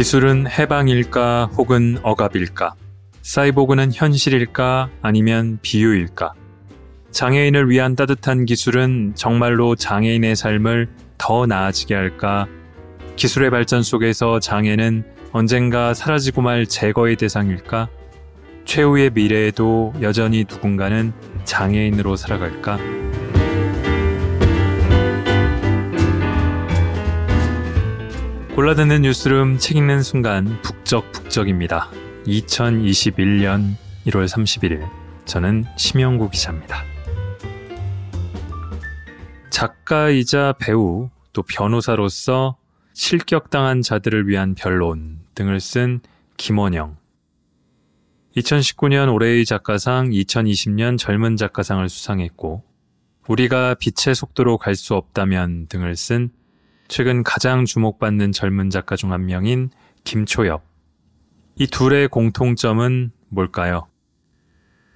기술은 해방일까 혹은 억압일까? 사이보그는 현실일까 아니면 비유일까? 장애인을 위한 따뜻한 기술은 정말로 장애인의 삶을 더 나아지게 할까? 기술의 발전 속에서 장애는 언젠가 사라지고 말 제거의 대상일까? 최후의 미래에도 여전히 누군가는 장애인으로 살아갈까? 골라듣는 뉴스룸 책 읽는 순간 북적북적입니다. 2021년 1월 31일 저는 심영구 기자입니다. 작가이자 배우 또 변호사로서 실격당한 자들을 위한 변론 등을 쓴 김원영 2019년 올해의 작가상 2020년 젊은 작가상을 수상했고 우리가 빛의 속도로 갈 수 없다면 등을 쓴 최근 가장 주목받는 젊은 작가 중 한 명인 김초엽. 이 둘의 공통점은 뭘까요?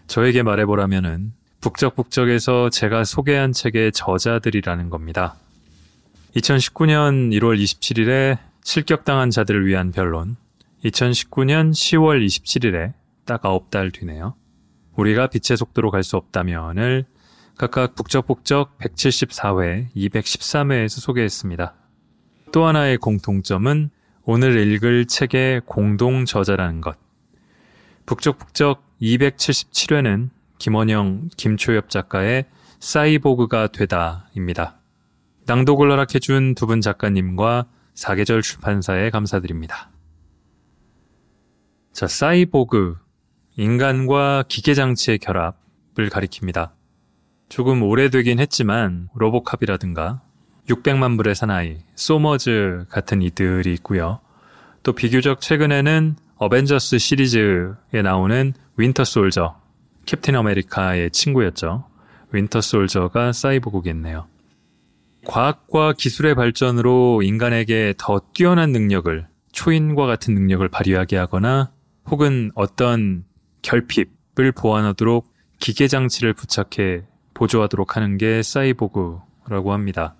저에게 말해보라면은 북적북적에서 제가 소개한 책의 저자들이라는 겁니다. 2019년 1월 27일에 실격당한 자들을 위한 변론, 2019년 10월 27일에 딱 9달 뒤네요. 우리가 빛의 속도로 갈 수 없다면을 각각 북적북적 174회, 213회에서 소개했습니다. 또 하나의 공통점은 오늘 읽을 책의 공동 저자라는 것. 북적북적 277회는 김원영, 김초엽 작가의 사이보그가 되다입니다. 낭독을 허락해준 두 분 작가님과 사계절 출판사에 감사드립니다. 자, 사이보그. 인간과 기계장치의 결합을 가리킵니다. 조금 오래되긴 했지만 로보캅이라든가 600만 불의 사나이, 소머즈 같은 이들이 있고요. 또 비교적 최근에는 어벤져스 시리즈에 나오는 윈터 솔저, 캡틴 아메리카의 친구였죠. 윈터 솔저가 사이보그겠네요. 과학과 기술의 발전으로 인간에게 더 뛰어난 능력을, 초인과 같은 능력을 발휘하게 하거나 혹은 어떤 결핍을 보완하도록 기계 장치를 부착해 보조하도록 하는 게 사이보그라고 합니다.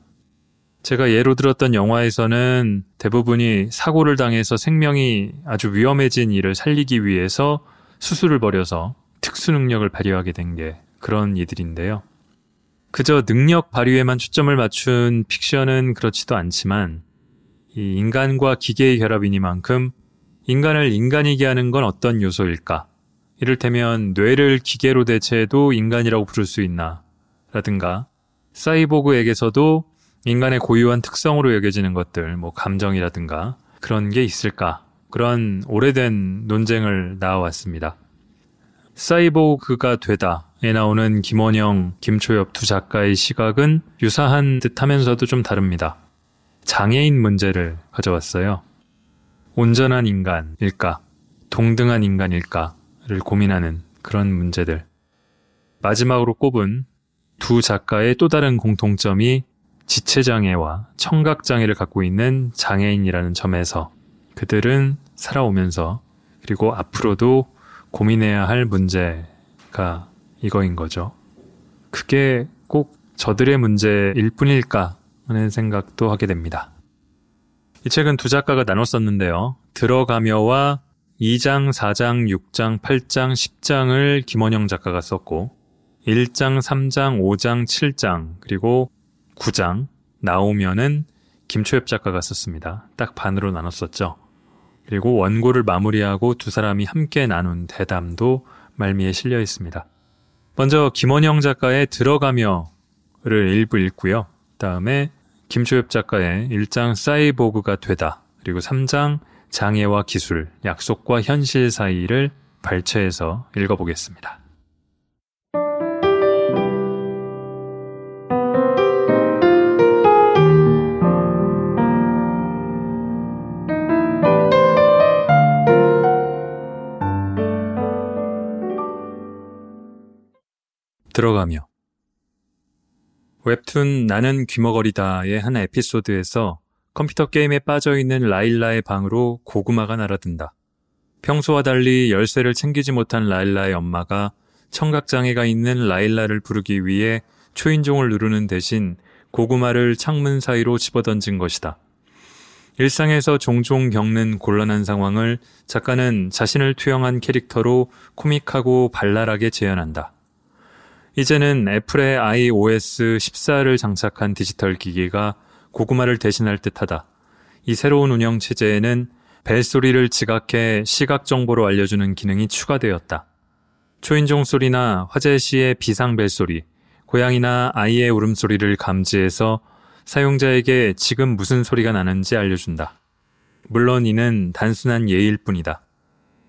제가 예로 들었던 영화에서는 대부분이 사고를 당해서 생명이 아주 위험해진 이를 살리기 위해서 수술을 벌여서 특수 능력을 발휘하게 된 게 그런 이들인데요. 그저 능력 발휘에만 초점을 맞춘 픽션은 그렇지도 않지만 이 인간과 기계의 결합이니만큼 인간을 인간이게 하는 건 어떤 요소일까? 이를테면 뇌를 기계로 대체해도 인간이라고 부를 수 있나? 라든가 사이보그에게서도 인간의 고유한 특성으로 여겨지는 것들, 뭐 감정이라든가 그런 게 있을까? 그런 오래된 논쟁을 나와왔습니다. 사이보그가 되다에 나오는 김원영, 김초엽 두 작가의 시각은 유사한 듯 하면서도 좀 다릅니다. 장애인 문제를 가져왔어요. 온전한 인간일까? 동등한 인간일까?를 고민하는 그런 문제들. 마지막으로 꼽은 두 작가의 또 다른 공통점이 지체장애와 청각장애를 갖고 있는 장애인이라는 점에서 그들은 살아오면서 그리고 앞으로도 고민해야 할 문제가 이거인 거죠. 그게 꼭 저들의 문제일 뿐일까 하는 생각도 하게 됩니다. 이 책은 두 작가가 나눠 썼는데요. 들어가며와 2장, 4장, 6장, 8장, 10장을 김원영 작가가 썼고 1장, 3장, 5장, 7장 그리고 9장 나오면은 김초엽 작가가 썼습니다. 딱 반으로 나눴었죠. 그리고 원고를 마무리하고 두 사람이 함께 나눈 대담도 말미에 실려 있습니다. 먼저 김원영 작가의 들어가며를 일부 읽고요. 다음에 김초엽 작가의 1장 사이보그가 되다 그리고 3장 장애와 기술, 약속과 현실 사이를 발췌해서 읽어보겠습니다. 들어가며 웹툰 나는 귀머거리다의 한 에피소드에서 컴퓨터 게임에 빠져있는 라일라의 방으로 고구마가 날아든다. 평소와 달리 열쇠를 챙기지 못한 라일라의 엄마가 청각장애가 있는 라일라를 부르기 위해 초인종을 누르는 대신 고구마를 창문 사이로 집어던진 것이다. 일상에서 종종 겪는 곤란한 상황을 작가는 자신을 투영한 캐릭터로 코믹하고 발랄하게 재현한다. 이제는 애플의 iOS 14를 장착한 디지털 기기가 고구마를 대신할 듯하다. 이 새로운 운영 체제에는 벨소리를 지각해 시각 정보로 알려주는 기능이 추가되었다. 초인종 소리나 화재 시의 비상 벨소리, 고양이나 아이의 울음소리를 감지해서 사용자에게 지금 무슨 소리가 나는지 알려준다. 물론 이는 단순한 예일 뿐이다.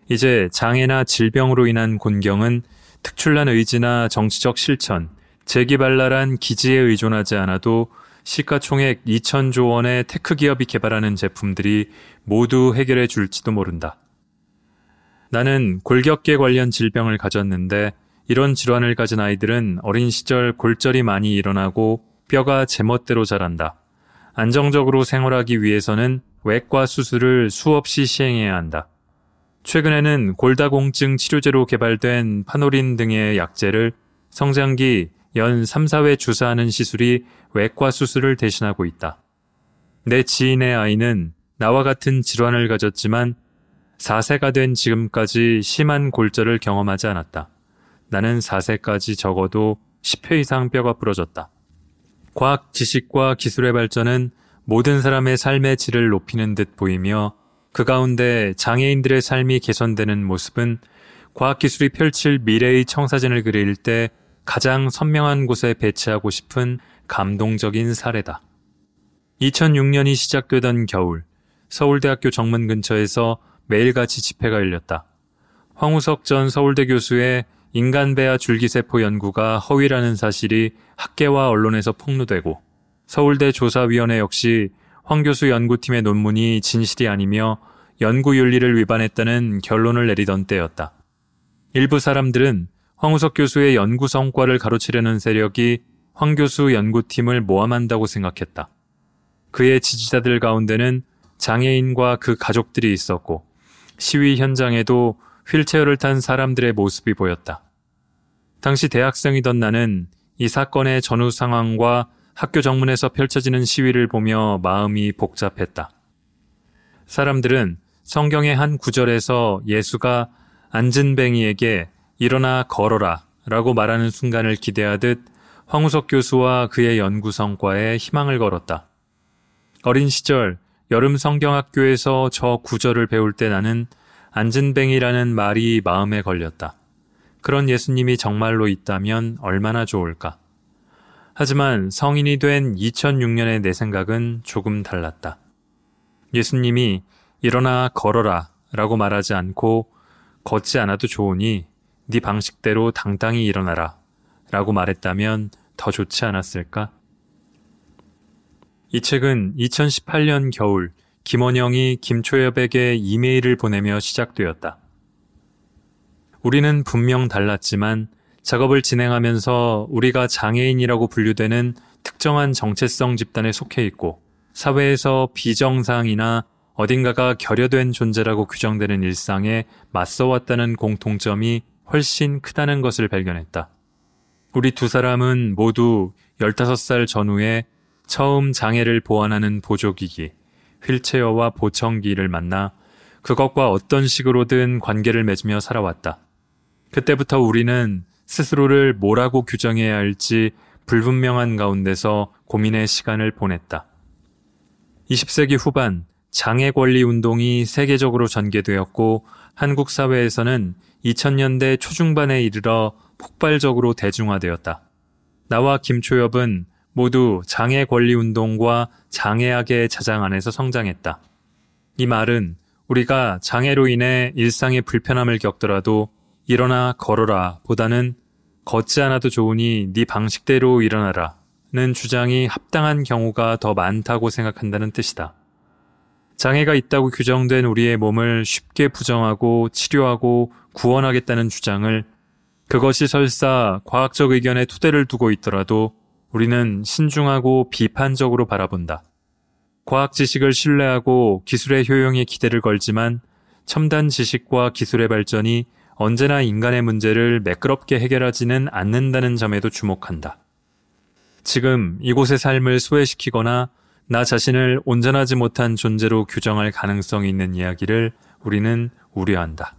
이제 장애나 질병으로 인한 곤경은 특출난 의지나 정치적 실천, 재기발랄한 기지에 의존하지 않아도 시가총액 2천조 원의 테크 기업이 개발하는 제품들이 모두 해결해 줄지도 모른다. 나는 골격계 관련 질병을 가졌는데 이런 질환을 가진 아이들은 어린 시절 골절이 많이 일어나고 뼈가 제멋대로 자란다. 안정적으로 생활하기 위해서는 외과 수술을 수없이 시행해야 한다. 최근에는 골다공증 치료제로 개발된 파노린 등의 약제를 성장기 연 3, 4회 주사하는 시술이 외과 수술을 대신하고 있다. 내 지인의 아이는 나와 같은 질환을 가졌지만 4세가 된 지금까지 심한 골절을 경험하지 않았다. 나는 4세까지 적어도 10회 이상 뼈가 부러졌다. 과학 지식과 기술의 발전은 모든 사람의 삶의 질을 높이는 듯 보이며 그 가운데 장애인들의 삶이 개선되는 모습은 과학기술이 펼칠 미래의 청사진을 그릴 때 가장 선명한 곳에 배치하고 싶은 감동적인 사례다. 2006년이 시작되던 겨울, 서울대학교 정문 근처에서 매일같이 집회가 열렸다. 황우석 전 서울대 교수의 인간배아 줄기세포 연구가 허위라는 사실이 학계와 언론에서 폭로되고 서울대 조사위원회 역시 황 교수 연구팀의 논문이 진실이 아니며 연구윤리를 위반했다는 결론을 내리던 때였다. 일부 사람들은 황우석 교수의 연구 성과를 가로채려는 세력이 황 교수 연구팀을 모함한다고 생각했다. 그의 지지자들 가운데는 장애인과 그 가족들이 있었고 시위 현장에도 휠체어를 탄 사람들의 모습이 보였다. 당시 대학생이던 나는 이 사건의 전후 상황과 학교 정문에서 펼쳐지는 시위를 보며 마음이 복잡했다. 사람들은 성경의 한 구절에서 예수가 안진뱅이에게 일어나 걸어라 라고 말하는 순간을 기대하듯 황우석 교수와 그의 연구 성과에 희망을 걸었다. 어린 시절 여름 성경학교에서 저 구절을 배울 때 나는 안진뱅이라는 말이 마음에 걸렸다. 그런 예수님이 정말로 있다면 얼마나 좋을까. 하지만 성인이 된 2006년의 내 생각은 조금 달랐다. 예수님이 일어나 걸어라 라고 말하지 않고 걷지 않아도 좋으니 네 방식대로 당당히 일어나라 라고 말했다면 더 좋지 않았을까? 이 책은 2018년 겨울 김원영이 김초엽에게 이메일을 보내며 시작되었다. 우리는 분명 달랐지만 작업을 진행하면서 우리가 장애인이라고 분류되는 특정한 정체성 집단에 속해 있고 사회에서 비정상이나 어딘가가 결여된 존재라고 규정되는 일상에 맞서왔다는 공통점이 훨씬 크다는 것을 발견했다. 우리 두 사람은 모두 15살 전후에 처음 장애를 보완하는 보조기기, 휠체어와 보청기를 만나 그것과 어떤 식으로든 관계를 맺으며 살아왔다. 그때부터 우리는 스스로를 뭐라고 규정해야 할지 불분명한 가운데서 고민의 시간을 보냈다. 20세기 후반 장애 권리 운동이 세계적으로 전개되었고 한국 사회에서는 2000년대 초중반에 이르러 폭발적으로 대중화되었다. 나와 김초엽은 모두 장애 권리 운동과 장애학의 자장 안에서 성장했다. 이 말은 우리가 장애로 인해 일상의 불편함을 겪더라도 일어나 걸어라 보다는 걷지 않아도 좋으니 네 방식대로 일어나라 는 주장이 합당한 경우가 더 많다고 생각한다는 뜻이다. 장애가 있다고 규정된 우리의 몸을 쉽게 부정하고 치료하고 구원하겠다는 주장을 그것이 설사 과학적 의견에 토대를 두고 있더라도 우리는 신중하고 비판적으로 바라본다. 과학 지식을 신뢰하고 기술의 효용에 기대를 걸지만 첨단 지식과 기술의 발전이 언제나 인간의 문제를 매끄럽게 해결하지는 않는다는 점에도 주목한다. 지금 이곳의 삶을 소외시키거나 나 자신을 온전하지 못한 존재로 규정할 가능성이 있는 이야기를 우리는 우려한다.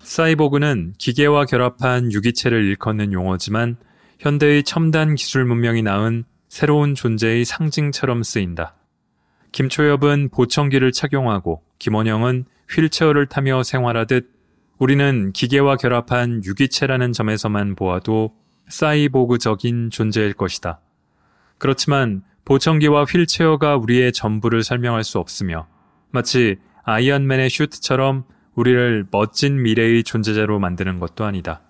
사이보그는 기계와 결합한 유기체를 일컫는 용어지만 현대의 첨단 기술 문명이 낳은 새로운 존재의 상징처럼 쓰인다. 김초엽은 보청기를 착용하고 김원영은 휠체어를 타며 생활하듯 우리는 기계와 결합한 유기체라는 점에서만 보아도 사이보그적인 존재일 것이다. 그렇지만 보청기와 휠체어가 우리의 전부를 설명할 수 없으며 마치 아이언맨의 슈트처럼 우리를 멋진 미래의 존재자로 만드는 것도 아니다.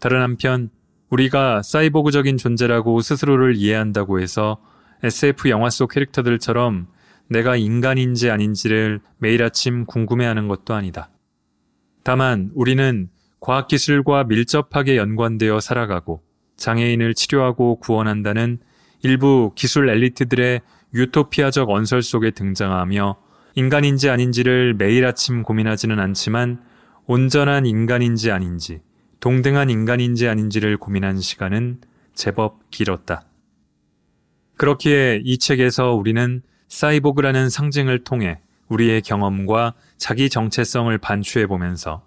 다른 한편 우리가 사이보그적인 존재라고 스스로를 이해한다고 해서 SF 영화 속 캐릭터들처럼 내가 인간인지 아닌지를 매일 아침 궁금해하는 것도 아니다. 다만 우리는 과학기술과 밀접하게 연관되어 살아가고 장애인을 치료하고 구원한다는 일부 기술 엘리트들의 유토피아적 언설 속에 등장하며 인간인지 아닌지를 매일 아침 고민하지는 않지만 온전한 인간인지 아닌지, 동등한 인간인지 아닌지를 고민한 시간은 제법 길었다. 그렇기에 이 책에서 우리는 사이보그라는 상징을 통해 우리의 경험과 자기 정체성을 반추해 보면서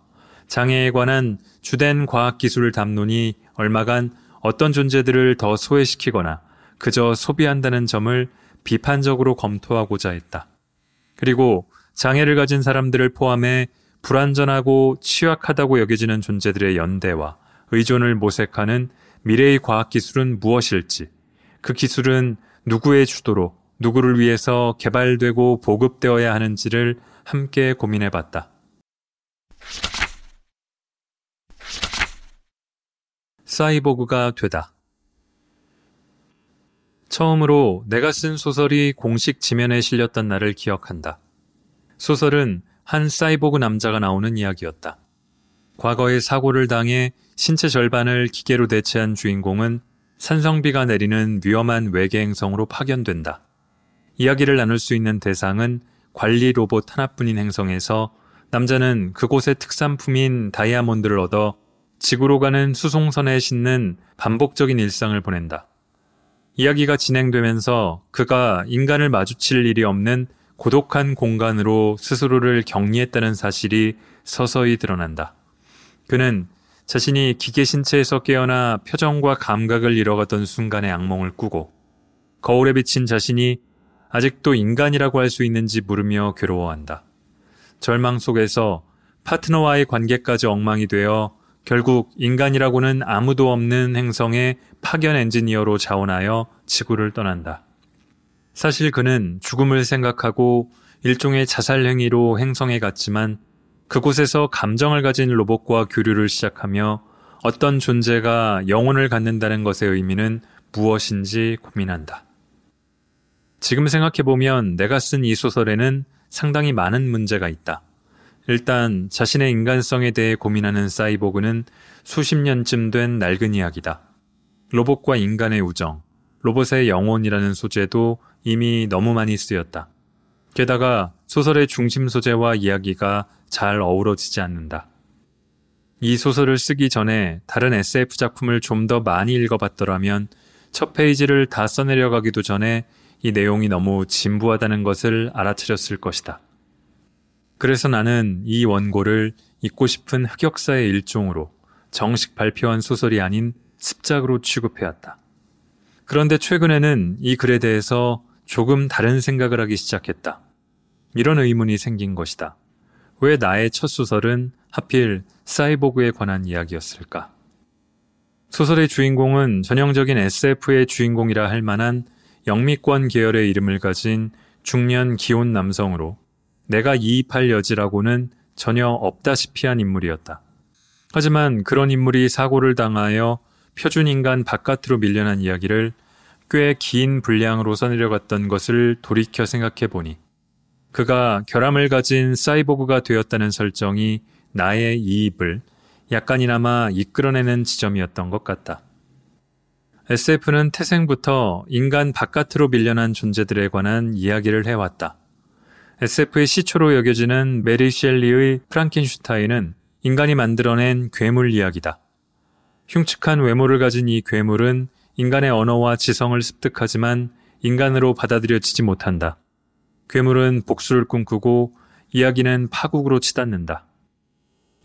장애에 관한 주된 과학 기술 담론이 얼마간 어떤 존재들을 더 소외시키거나 그저 소비한다는 점을 비판적으로 검토하고자 했다. 그리고 장애를 가진 사람들을 포함해 불완전하고 취약하다고 여겨지는 존재들의 연대와 의존을 모색하는 미래의 과학 기술은 무엇일지, 그 기술은 누구의 주도로 누구를 위해서 개발되고 보급되어야 하는지를 함께 고민해 봤다. 사이보그가 되다. 처음으로 내가 쓴 소설이 공식 지면에 실렸던 날을 기억한다. 소설은 한 사이보그 남자가 나오는 이야기였다. 과거에 사고를 당해 신체 절반을 기계로 대체한 주인공은 산성비가 내리는 위험한 외계 행성으로 파견된다. 이야기를 나눌 수 있는 대상은 관리 로봇 하나뿐인 행성에서 남자는 그곳의 특산품인 다이아몬드를 얻어 지구로 가는 수송선에 싣는 반복적인 일상을 보낸다. 이야기가 진행되면서 그가 인간을 마주칠 일이 없는 고독한 공간으로 스스로를 격리했다는 사실이 서서히 드러난다. 그는 자신이 기계 신체에서 깨어나 표정과 감각을 잃어가던 순간의 악몽을 꾸고 거울에 비친 자신이 아직도 인간이라고 할 수 있는지 물으며 괴로워한다. 절망 속에서 파트너와의 관계까지 엉망이 되어 결국 인간이라고는 아무도 없는 행성의 파견 엔지니어로 자원하여 지구를 떠난다. 사실 그는 죽음을 생각하고 일종의 자살 행위로 행성에 갔지만 그곳에서 감정을 가진 로봇과 교류를 시작하며 어떤 존재가 영혼을 갖는다는 것의 의미는 무엇인지 고민한다. 지금 생각해보면 내가 쓴 이 소설에는 상당히 많은 문제가 있다. 일단 자신의 인간성에 대해 고민하는 사이보그는 수십 년쯤 된 낡은 이야기다. 로봇과 인간의 우정, 로봇의 영혼이라는 소재도 이미 너무 많이 쓰였다. 게다가 소설의 중심 소재와 이야기가 잘 어우러지지 않는다. 이 소설을 쓰기 전에 다른 SF 작품을 좀 더 많이 읽어봤더라면 첫 페이지를 다 써내려가기도 전에 이 내용이 너무 진부하다는 것을 알아차렸을 것이다. 그래서 나는 이 원고를 읽고 싶은 흑역사의 일종으로 정식 발표한 소설이 아닌 습작으로 취급해왔다. 그런데 최근에는 이 글에 대해서 조금 다른 생각을 하기 시작했다. 이런 의문이 생긴 것이다. 왜 나의 첫 소설은 하필 사이보그에 관한 이야기였을까? 소설의 주인공은 전형적인 SF의 주인공이라 할 만한 영미권 계열의 이름을 가진 중년 기혼 남성으로 내가 이입할 여지라고는 전혀 없다시피 한 인물이었다. 하지만 그런 인물이 사고를 당하여 표준 인간 바깥으로 밀려난 이야기를 꽤 긴 분량으로 써내려갔던 것을 돌이켜 생각해 보니 그가 결함을 가진 사이보그가 되었다는 설정이 나의 이입을 약간이나마 이끌어내는 지점이었던 것 같다. SF는 태생부터 인간 바깥으로 밀려난 존재들에 관한 이야기를 해왔다. SF의 시초로 여겨지는 메리 셸리의 프랑켄슈타인은 인간이 만들어낸 괴물 이야기다. 흉측한 외모를 가진 이 괴물은 인간의 언어와 지성을 습득하지만 인간으로 받아들여지지 못한다. 괴물은 복수를 꿈꾸고 이야기는 파국으로 치닫는다.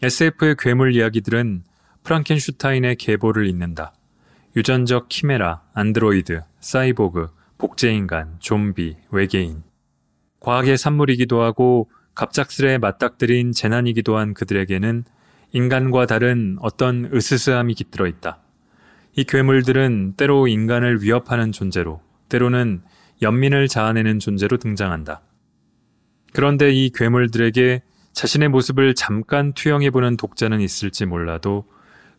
SF의 괴물 이야기들은 프랑켄슈타인의 계보를 잇는다. 유전적 키메라, 안드로이드, 사이보그, 복제인간, 좀비, 외계인. 과학의 산물이기도 하고 갑작스레 맞닥뜨린 재난이기도 한 그들에게는 인간과 다른 어떤 으스스함이 깃들어 있다. 이 괴물들은 때로 인간을 위협하는 존재로, 때로는 연민을 자아내는 존재로 등장한다. 그런데 이 괴물들에게 자신의 모습을 잠깐 투영해보는 독자는 있을지 몰라도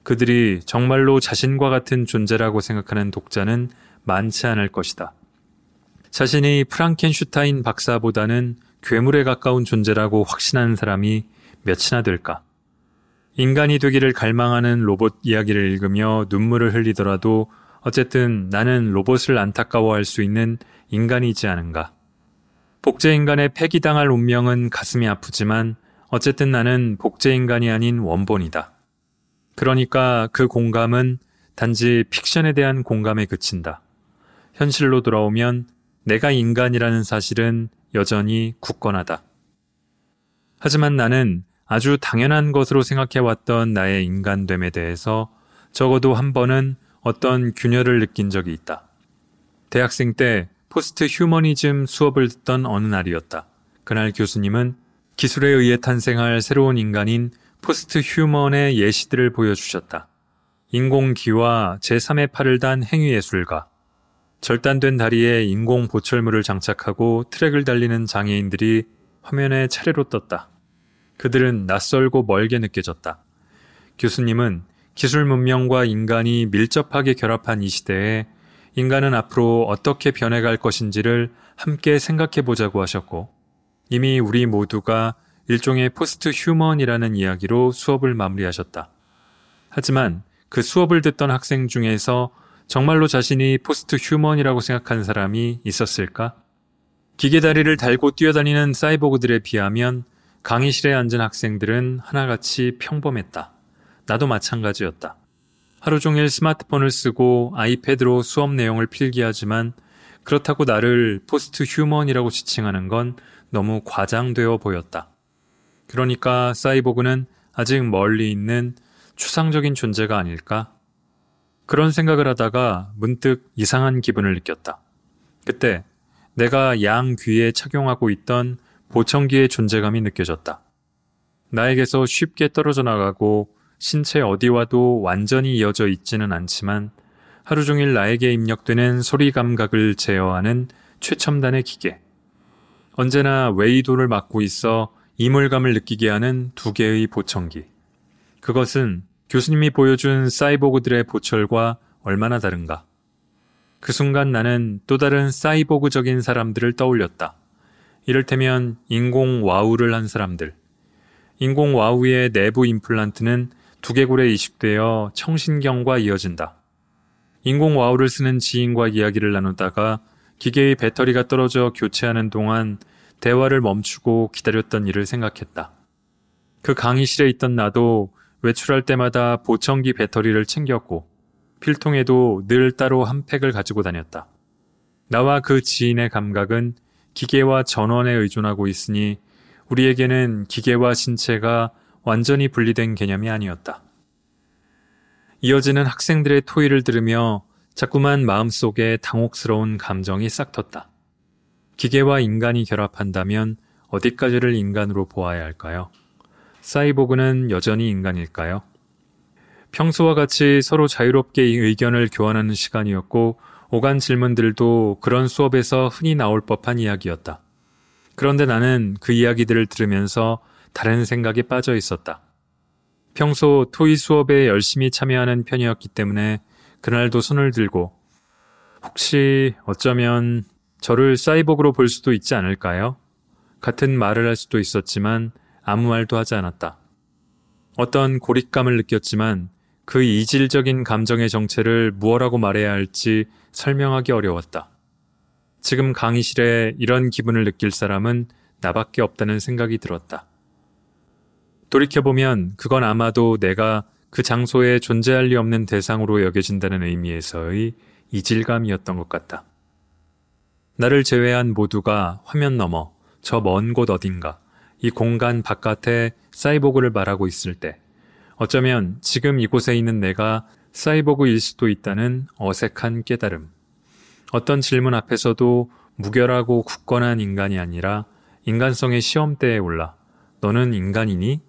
그들이 정말로 자신과 같은 존재라고 생각하는 독자는 많지 않을 것이다. 자신이 프랑켄슈타인 박사보다는 괴물에 가까운 존재라고 확신하는 사람이 몇이나 될까? 인간이 되기를 갈망하는 로봇 이야기를 읽으며 눈물을 흘리더라도 어쨌든 나는 로봇을 안타까워할 수 있는 인간이지 않은가. 복제인간의 폐기당할 운명은 가슴이 아프지만 어쨌든 나는 복제인간이 아닌 원본이다. 그러니까 그 공감은 단지 픽션에 대한 공감에 그친다. 현실로 돌아오면 내가 인간이라는 사실은 여전히 굳건하다. 하지만 나는 아주 당연한 것으로 생각해왔던 나의 인간됨에 대해서 적어도 한 번은 어떤 균열을 느낀 적이 있다. 대학생 때 포스트 휴머니즘 수업을 듣던 어느 날이었다. 그날 교수님은 기술에 의해 탄생할 새로운 인간인 포스트 휴먼의 예시들을 보여주셨다. 인공기와 제3의 팔을 단 행위예술가, 절단된 다리에 인공 보철물을 장착하고 트랙을 달리는 장애인들이 화면에 차례로 떴다. 그들은 낯설고 멀게 느껴졌다. 교수님은 기술 문명과 인간이 밀접하게 결합한 이 시대에 인간은 앞으로 어떻게 변해갈 것인지를 함께 생각해 보자고 하셨고, 이미 우리 모두가 일종의 포스트 휴먼이라는 이야기로 수업을 마무리하셨다. 하지만 그 수업을 듣던 학생 중에서 정말로 자신이 포스트 휴먼이라고 생각하는 사람이 있었을까? 기계다리를 달고 뛰어다니는 사이보그들에 비하면 강의실에 앉은 학생들은 하나같이 평범했다. 나도 마찬가지였다. 하루 종일 스마트폰을 쓰고 아이패드로 수업 내용을 필기하지만 그렇다고 나를 포스트 휴먼이라고 지칭하는 건 너무 과장되어 보였다. 그러니까 사이보그는 아직 멀리 있는 추상적인 존재가 아닐까? 그런 생각을 하다가 문득 이상한 기분을 느꼈다. 그때 내가 양 귀에 착용하고 있던 보청기의 존재감이 느껴졌다. 나에게서 쉽게 떨어져 나가고 신체 어디와도 완전히 이어져 있지는 않지만 하루 종일 나에게 입력되는 소리 감각을 제어하는 최첨단의 기계. 언제나 웨이도를 맡고 있어 이물감을 느끼게 하는 두 개의 보청기. 그것은 교수님이 보여준 사이보그들의 보철과 얼마나 다른가. 그 순간 나는 또 다른 사이보그적인 사람들을 떠올렸다. 이를테면 인공 와우를 한 사람들. 인공 와우의 내부 임플란트는 두개골에 이식되어 청신경과 이어진다. 인공 와우를 쓰는 지인과 이야기를 나누다가 기계의 배터리가 떨어져 교체하는 동안 대화를 멈추고 기다렸던 일을 생각했다. 그 강의실에 있던 나도 외출할 때마다 보청기 배터리를 챙겼고 필통에도 늘 따로 한 팩을 가지고 다녔다. 나와 그 지인의 감각은 기계와 전원에 의존하고 있으니 우리에게는 기계와 신체가 완전히 분리된 개념이 아니었다. 이어지는 학생들의 토의를 들으며 자꾸만 마음속에 당혹스러운 감정이 싹 텄다. 기계와 인간이 결합한다면 어디까지를 인간으로 보아야 할까요? 사이보그는 여전히 인간일까요? 평소와 같이 서로 자유롭게 의견을 교환하는 시간이었고 오간 질문들도 그런 수업에서 흔히 나올 법한 이야기였다. 그런데 나는 그 이야기들을 들으면서 다른 생각에 빠져 있었다. 평소 토이 수업에 열심히 참여하는 편이었기 때문에 그날도 손을 들고 혹시 어쩌면 저를 사이보그로 볼 수도 있지 않을까요? 같은 말을 할 수도 있었지만 아무 말도 하지 않았다. 어떤 고립감을 느꼈지만 그 이질적인 감정의 정체를 무엇라고 말해야 할지 설명하기 어려웠다. 지금 강의실에 이런 기분을 느낄 사람은 나밖에 없다는 생각이 들었다. 돌이켜보면 그건 아마도 내가 그 장소에 존재할 리 없는 대상으로 여겨진다는 의미에서의 이질감이었던 것 같다. 나를 제외한 모두가 화면 너머 저 먼 곳 어딘가 이 공간 바깥에 사이보그를 말하고 있을 때 어쩌면 지금 이곳에 있는 내가 사이보그일 수도 있다는 어색한 깨달음. 어떤 질문 앞에서도 무결하고 굳건한 인간이 아니라 인간성의 시험대에 올라 너는 인간이니?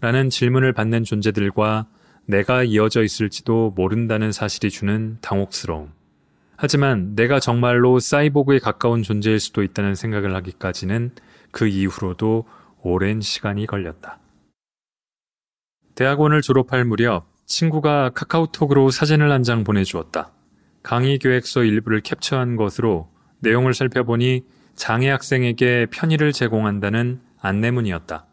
라는 질문을 받는 존재들과 내가 이어져 있을지도 모른다는 사실이 주는 당혹스러움. 하지만 내가 정말로 사이보그에 가까운 존재일 수도 있다는 생각을 하기까지는 그 이후로도 오랜 시간이 걸렸다. 대학원을 졸업할 무렵 친구가 카카오톡으로 사진을 한 장 보내주었다. 강의 계획서 일부를 캡처한 것으로 내용을 살펴보니 장애 학생에게 편의를 제공한다는 안내문이었다.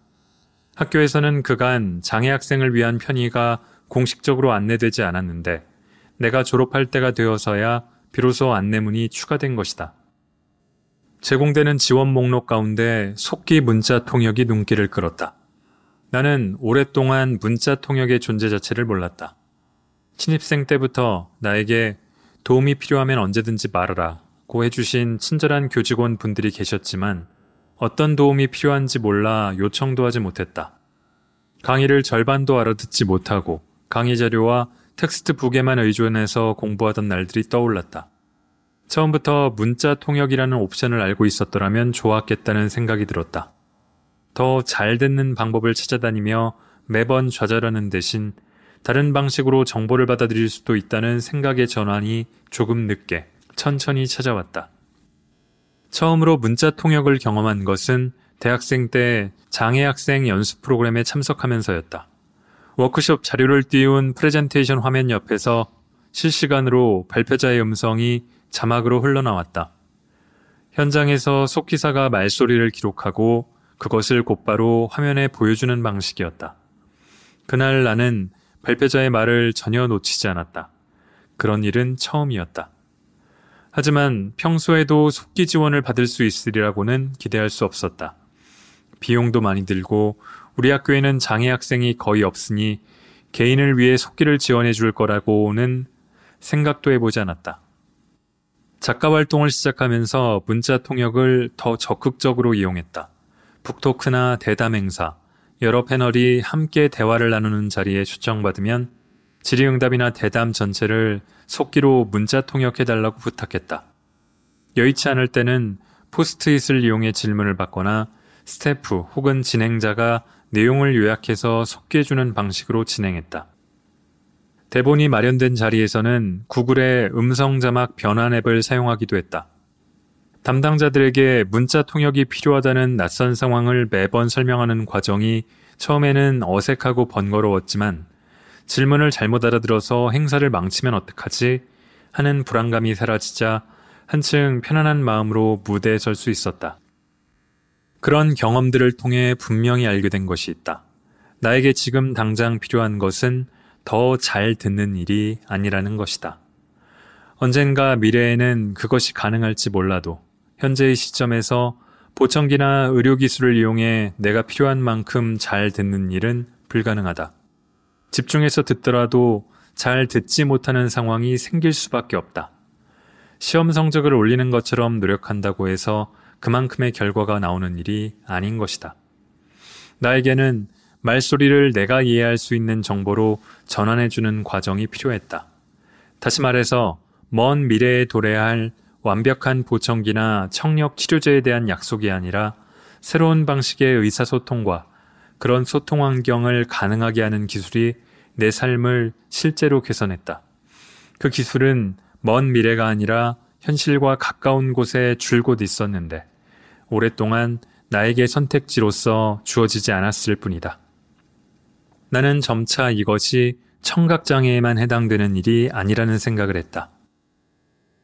학교에서는 그간 장애 학생을 위한 편의가 공식적으로 안내되지 않았는데 내가 졸업할 때가 되어서야 비로소 안내문이 추가된 것이다. 제공되는 지원 목록 가운데 속기 문자 통역이 눈길을 끌었다. 나는 오랫동안 문자 통역의 존재 자체를 몰랐다. 신입생 때부터 나에게 도움이 필요하면 언제든지 말하라 고 해주신 친절한 교직원 분들이 계셨지만 어떤 도움이 필요한지 몰라 요청도 하지 못했다. 강의를 절반도 알아듣지 못하고 강의 자료와 텍스트 북에만 의존해서 공부하던 날들이 떠올랐다. 처음부터 문자 통역이라는 옵션을 알고 있었더라면 좋았겠다는 생각이 들었다. 더 잘 듣는 방법을 찾아다니며 매번 좌절하는 대신 다른 방식으로 정보를 받아들일 수도 있다는 생각의 전환이 조금 늦게 천천히 찾아왔다. 처음으로 문자 통역을 경험한 것은 대학생 때 장애학생 연수 프로그램에 참석하면서였다. 워크숍 자료를 띄운 프레젠테이션 화면 옆에서 실시간으로 발표자의 음성이 자막으로 흘러나왔다. 현장에서 속기사가 말소리를 기록하고 그것을 곧바로 화면에 보여주는 방식이었다. 그날 나는 발표자의 말을 전혀 놓치지 않았다. 그런 일은 처음이었다. 하지만 평소에도 속기 지원을 받을 수 있으리라고는 기대할 수 없었다. 비용도 많이 들고 우리 학교에는 장애 학생이 거의 없으니 개인을 위해 속기를 지원해 줄 거라고는 생각도 해보지 않았다. 작가 활동을 시작하면서 문자 통역을 더 적극적으로 이용했다. 북토크나 대담 행사, 여러 패널이 함께 대화를 나누는 자리에 초청받으면 질의응답이나 대담 전체를 속기로 문자 통역해달라고 부탁했다. 여의치 않을 때는 포스트잇을 이용해 질문을 받거나 스태프 혹은 진행자가 내용을 요약해서 속기해주는 방식으로 진행했다. 대본이 마련된 자리에서는 구글의 음성 자막 변환 앱을 사용하기도 했다. 담당자들에게 문자 통역이 필요하다는 낯선 상황을 매번 설명하는 과정이 처음에는 어색하고 번거로웠지만 질문을 잘못 알아들어서 행사를 망치면 어떡하지? 하는 불안감이 사라지자 한층 편안한 마음으로 무대에 설 수 있었다. 그런 경험들을 통해 분명히 알게 된 것이 있다. 나에게 지금 당장 필요한 것은 더 잘 듣는 일이 아니라는 것이다. 언젠가 미래에는 그것이 가능할지 몰라도 현재의 시점에서 보청기나 의료기술을 이용해 내가 필요한 만큼 잘 듣는 일은 불가능하다. 집중해서 듣더라도 잘 듣지 못하는 상황이 생길 수밖에 없다. 시험 성적을 올리는 것처럼 노력한다고 해서 그만큼의 결과가 나오는 일이 아닌 것이다. 나에게는 말소리를 내가 이해할 수 있는 정보로 전환해주는 과정이 필요했다. 다시 말해서 먼 미래에 도래해야 할 완벽한 보청기나 청력 치료제에 대한 약속이 아니라 새로운 방식의 의사소통과 그런 소통 환경을 가능하게 하는 기술이 내 삶을 실제로 개선했다. 그 기술은 먼 미래가 아니라 현실과 가까운 곳에 줄곧 있었는데 오랫동안 나에게 선택지로서 주어지지 않았을 뿐이다. 나는 점차 이것이 청각장애에만 해당되는 일이 아니라는 생각을 했다.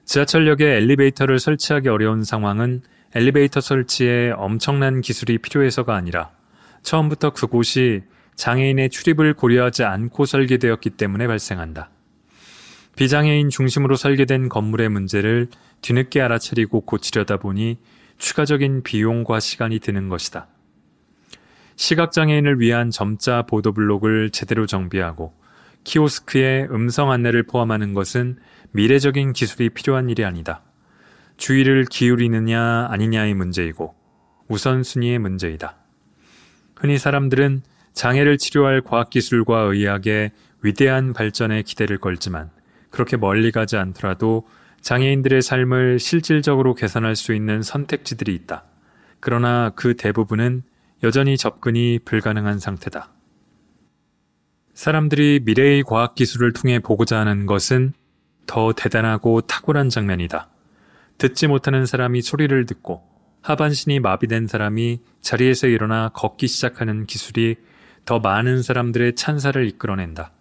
지하철역에 엘리베이터를 설치하기 어려운 상황은 엘리베이터 설치에 엄청난 기술이 필요해서가 아니라 처음부터 그곳이 장애인의 출입을 고려하지 않고 설계되었기 때문에 발생한다. 비장애인 중심으로 설계된 건물의 문제를 뒤늦게 알아차리고 고치려다 보니 추가적인 비용과 시간이 드는 것이다. 시각장애인을 위한 점자 보도 블록을 제대로 정비하고 키오스크에 음성 안내를 포함하는 것은 미래적인 기술이 필요한 일이 아니다. 주의를 기울이느냐 아니냐의 문제이고 우선순위의 문제이다. 흔히 사람들은 장애를 치료할 과학기술과 의학의 위대한 발전에 기대를 걸지만 그렇게 멀리 가지 않더라도 장애인들의 삶을 실질적으로 개선할 수 있는 선택지들이 있다. 그러나 그 대부분은 여전히 접근이 불가능한 상태다. 사람들이 미래의 과학 기술을 통해 보고자 하는 것은 더 대단하고 탁월한 장면이다. 듣지 못하는 사람이 소리를 듣고 하반신이 마비된 사람이 자리에서 일어나 걷기 시작하는 기술이 더 많은 사람들의 찬사를 이끌어낸다.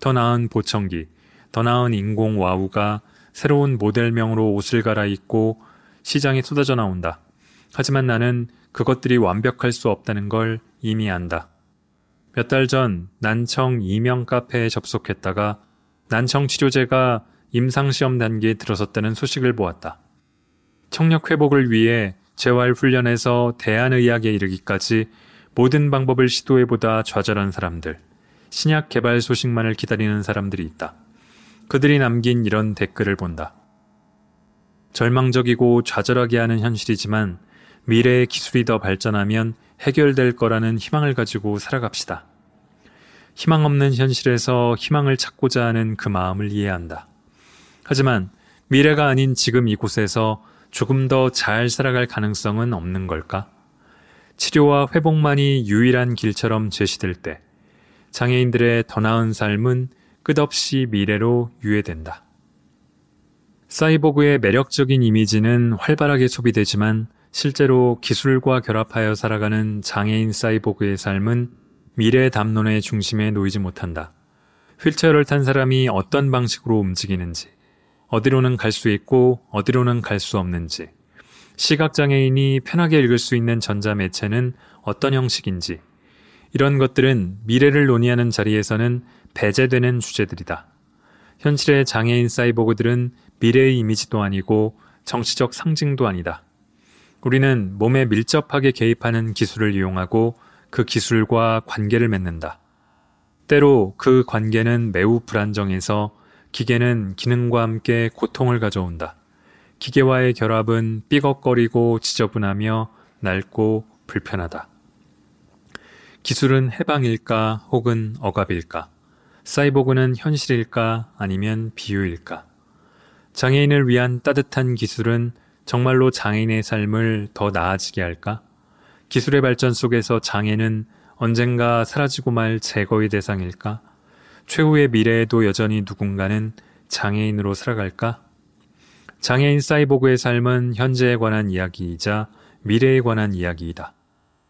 더 나은 보청기, 더 나은 인공 와우가 새로운 모델명으로 옷을 갈아입고 시장에 쏟아져 나온다. 하지만 나는 그것들이 완벽할 수 없다는 걸 이미 안다. 몇 달 전 난청 이명 카페에 접속했다가 난청 치료제가 임상시험 단계에 들어섰다는 소식을 보았다. 청력 회복을 위해 재활 훈련에서 대안의학에 이르기까지 모든 방법을 시도해보다 좌절한 사람들, 신약 개발 소식만을 기다리는 사람들이 있다. 그들이 남긴 이런 댓글을 본다. 절망적이고 좌절하게 하는 현실이지만 미래의 기술이 더 발전하면 해결될 거라는 희망을 가지고 살아갑시다. 희망 없는 현실에서 희망을 찾고자 하는 그 마음을 이해한다. 하지만 미래가 아닌 지금 이곳에서 조금 더 잘 살아갈 가능성은 없는 걸까? 치료와 회복만이 유일한 길처럼 제시될 때 장애인들의 더 나은 삶은 끝없이 미래로 유예된다. 사이보그의 매력적인 이미지는 활발하게 소비되지만 실제로 기술과 결합하여 살아가는 장애인 사이보그의 삶은 미래 담론의 중심에 놓이지 못한다. 휠체어를 탄 사람이 어떤 방식으로 움직이는지, 어디로는 갈 수 있고 어디로는 갈 수 없는지, 시각장애인이 편하게 읽을 수 있는 전자매체는 어떤 형식인지, 이런 것들은 미래를 논의하는 자리에서는 배제되는 주제들이다. 현실의 장애인 사이보그들은 미래의 이미지도 아니고 정치적 상징도 아니다. 우리는 몸에 밀접하게 개입하는 기술을 이용하고 그 기술과 관계를 맺는다. 때로 그 관계는 매우 불안정해서 기계는 기능과 함께 고통을 가져온다. 기계와의 결합은 삐걱거리고 지저분하며 낡고 불편하다. 기술은 해방일까 혹은 억압일까? 사이보그는 현실일까 아니면 비유일까? 장애인을 위한 따뜻한 기술은 정말로 장애인의 삶을 더 나아지게 할까? 기술의 발전 속에서 장애는 언젠가 사라지고 말 제거의 대상일까? 최후의 미래에도 여전히 누군가는 장애인으로 살아갈까? 장애인 사이보그의 삶은 현재에 관한 이야기이자 미래에 관한 이야기이다.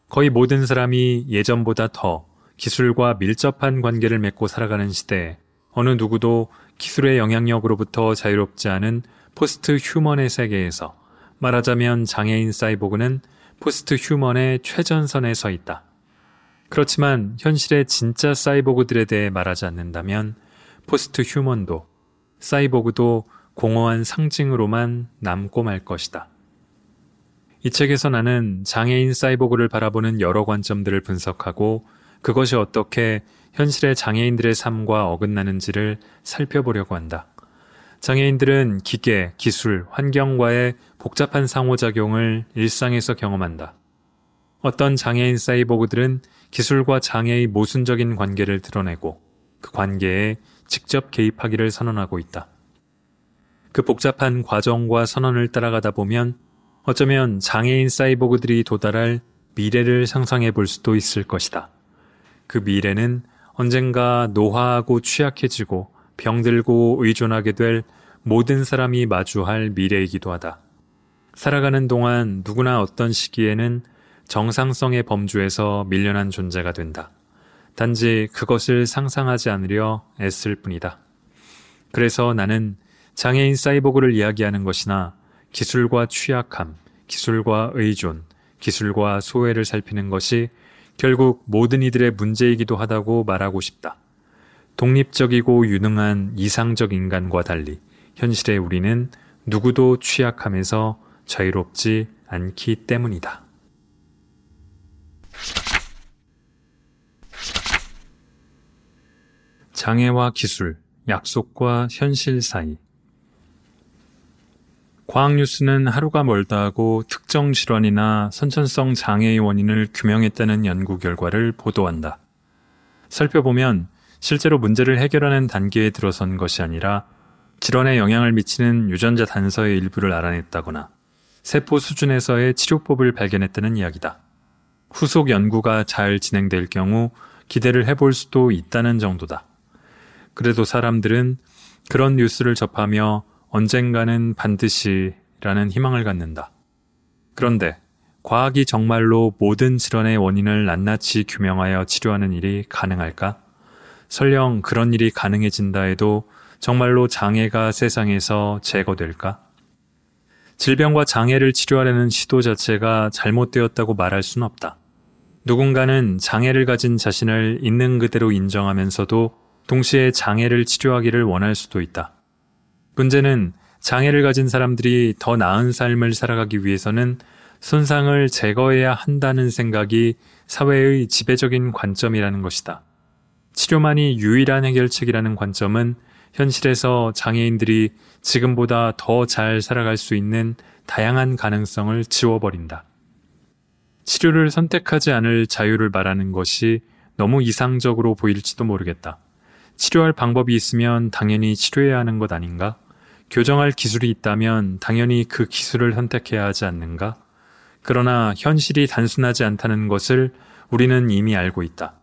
거의 모든 사람이 예전보다 더 기술과 밀접한 관계를 맺고 살아가는 시대에 어느 누구도 기술의 영향력으로부터 자유롭지 않은 포스트 휴먼의 세계에서 말하자면 장애인 사이보그는 포스트 휴먼의 최전선에 서 있다. 그렇지만 현실의 진짜 사이보그들에 대해 말하지 않는다면 포스트 휴먼도 사이보그도 공허한 상징으로만 남고 말 것이다. 이 책에서 나는 장애인 사이보그를 바라보는 여러 관점들을 분석하고 그것이 어떻게 현실의 장애인들의 삶과 어긋나는지를 살펴보려고 한다. 장애인들은 기계, 기술, 환경과의 복잡한 상호작용을 일상에서 경험한다. 어떤 장애인 사이보그들은 기술과 장애의 모순적인 관계를 드러내고 그 관계에 직접 개입하기를 선언하고 있다. 그 복잡한 과정과 선언을 따라가다 보면 어쩌면 장애인 사이보그들이 도달할 미래를 상상해 볼 수도 있을 것이다. 그 미래는 언젠가 노화하고 취약해지고 병들고 의존하게 될 모든 사람이 마주할 미래이기도 하다. 살아가는 동안 누구나 어떤 시기에는 정상성의 범주에서 밀려난 존재가 된다. 단지 그것을 상상하지 않으려 애쓸 뿐이다. 그래서 나는 장애인 사이보그를 이야기하는 것이나 기술과 취약함, 기술과 의존, 기술과 소외를 살피는 것이 결국 모든 이들의 문제이기도 하다고 말하고 싶다. 독립적이고 유능한 이상적 인간과 달리 현실의 우리는 누구도 취약함에서 자유롭지 않기 때문이다. 장애와 기술, 약속과 현실 사이. 과학 뉴스는 하루가 멀다 하고 특정 질환이나 선천성 장애의 원인을 규명했다는 연구 결과를 보도한다. 살펴보면 실제로 문제를 해결하는 단계에 들어선 것이 아니라 질환에 영향을 미치는 유전자 단서의 일부를 알아냈다거나 세포 수준에서의 치료법을 발견했다는 이야기다. 후속 연구가 잘 진행될 경우 기대를 해볼 수도 있다는 정도다. 그래도 사람들은 그런 뉴스를 접하며 언젠가는 반드시 라는 희망을 갖는다. 그런데 과학이 정말로 모든 질환의 원인을 낱낱이 규명하여 치료하는 일이 가능할까? 설령 그런 일이 가능해진다 해도 정말로 장애가 세상에서 제거될까? 질병과 장애를 치료하려는 시도 자체가 잘못되었다고 말할 수는 없다. 누군가는 장애를 가진 자신을 있는 그대로 인정하면서도 동시에 장애를 치료하기를 원할 수도 있다. 문제는 장애를 가진 사람들이 더 나은 삶을 살아가기 위해서는 손상을 제거해야 한다는 생각이 사회의 지배적인 관점이라는 것이다. 치료만이 유일한 해결책이라는 관점은 현실에서 장애인들이 지금보다 더 잘 살아갈 수 있는 다양한 가능성을 지워버린다. 치료를 선택하지 않을 자유를 말하는 것이 너무 이상적으로 보일지도 모르겠다. 치료할 방법이 있으면 당연히 치료해야 하는 것 아닌가? 교정할 기술이 있다면 당연히 그 기술을 선택해야 하지 않는가? 그러나 현실이 단순하지 않다는 것을 우리는 이미 알고 있다.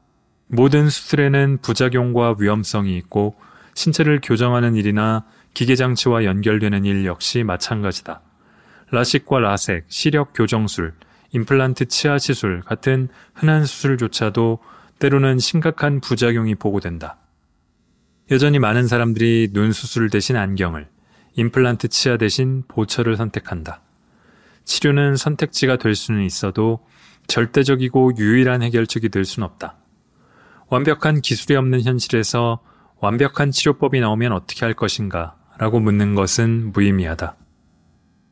모든 수술에는 부작용과 위험성이 있고 신체를 교정하는 일이나 기계장치와 연결되는 일 역시 마찬가지다. 라식과 라섹, 시력 교정술, 임플란트 치아 시술 같은 흔한 수술조차도 때로는 심각한 부작용이 보고된다. 여전히 많은 사람들이 눈 수술 대신 안경을, 임플란트 치아 대신 보철을 선택한다. 치료는 선택지가 될 수는 있어도 절대적이고 유일한 해결책이 될 수는 없다. 완벽한 기술이 없는 현실에서 완벽한 치료법이 나오면 어떻게 할 것인가 라고 묻는 것은 무의미하다.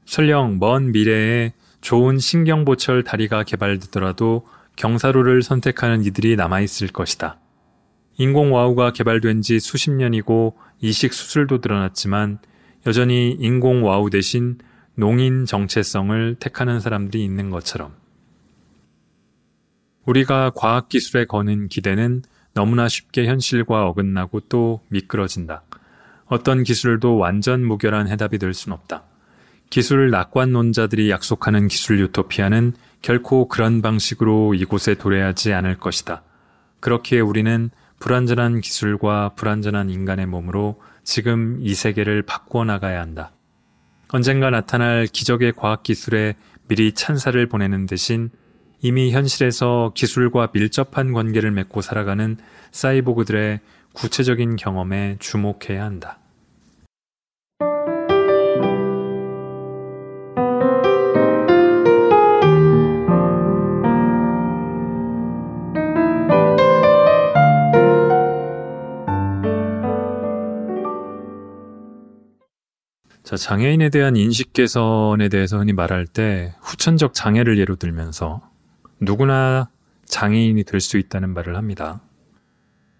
설령 먼 미래에 좋은 신경보철 다리가 개발되더라도 경사로를 선택하는 이들이 남아있을 것이다. 인공와우가 개발된 지 수십 년이고 이식 수술도 늘어났지만 여전히 인공 와우 대신 농인 정체성을 택하는 사람들이 있는 것처럼 우리가 과학기술에 거는 기대는 너무나 쉽게 현실과 어긋나고 또 미끄러진다. 어떤 기술도 완전 무결한 해답이 될 순 없다. 기술 낙관론자들이 약속하는 기술 유토피아는 결코 그런 방식으로 이곳에 도래하지 않을 것이다. 그렇기에 우리는 불완전한 기술과 불완전한 인간의 몸으로 지금 이 세계를 바꾸어 나가야 한다. 언젠가 나타날 기적의 과학기술에 미리 찬사를 보내는 대신 이미 현실에서 기술과 밀접한 관계를 맺고 살아가는 사이보그들의 구체적인 경험에 주목해야 한다. 자, 장애인에 대한 인식 개선에 대해서 흔히 말할 때 후천적 장애를 예로 들면서 누구나 장애인이 될 수 있다는 말을 합니다.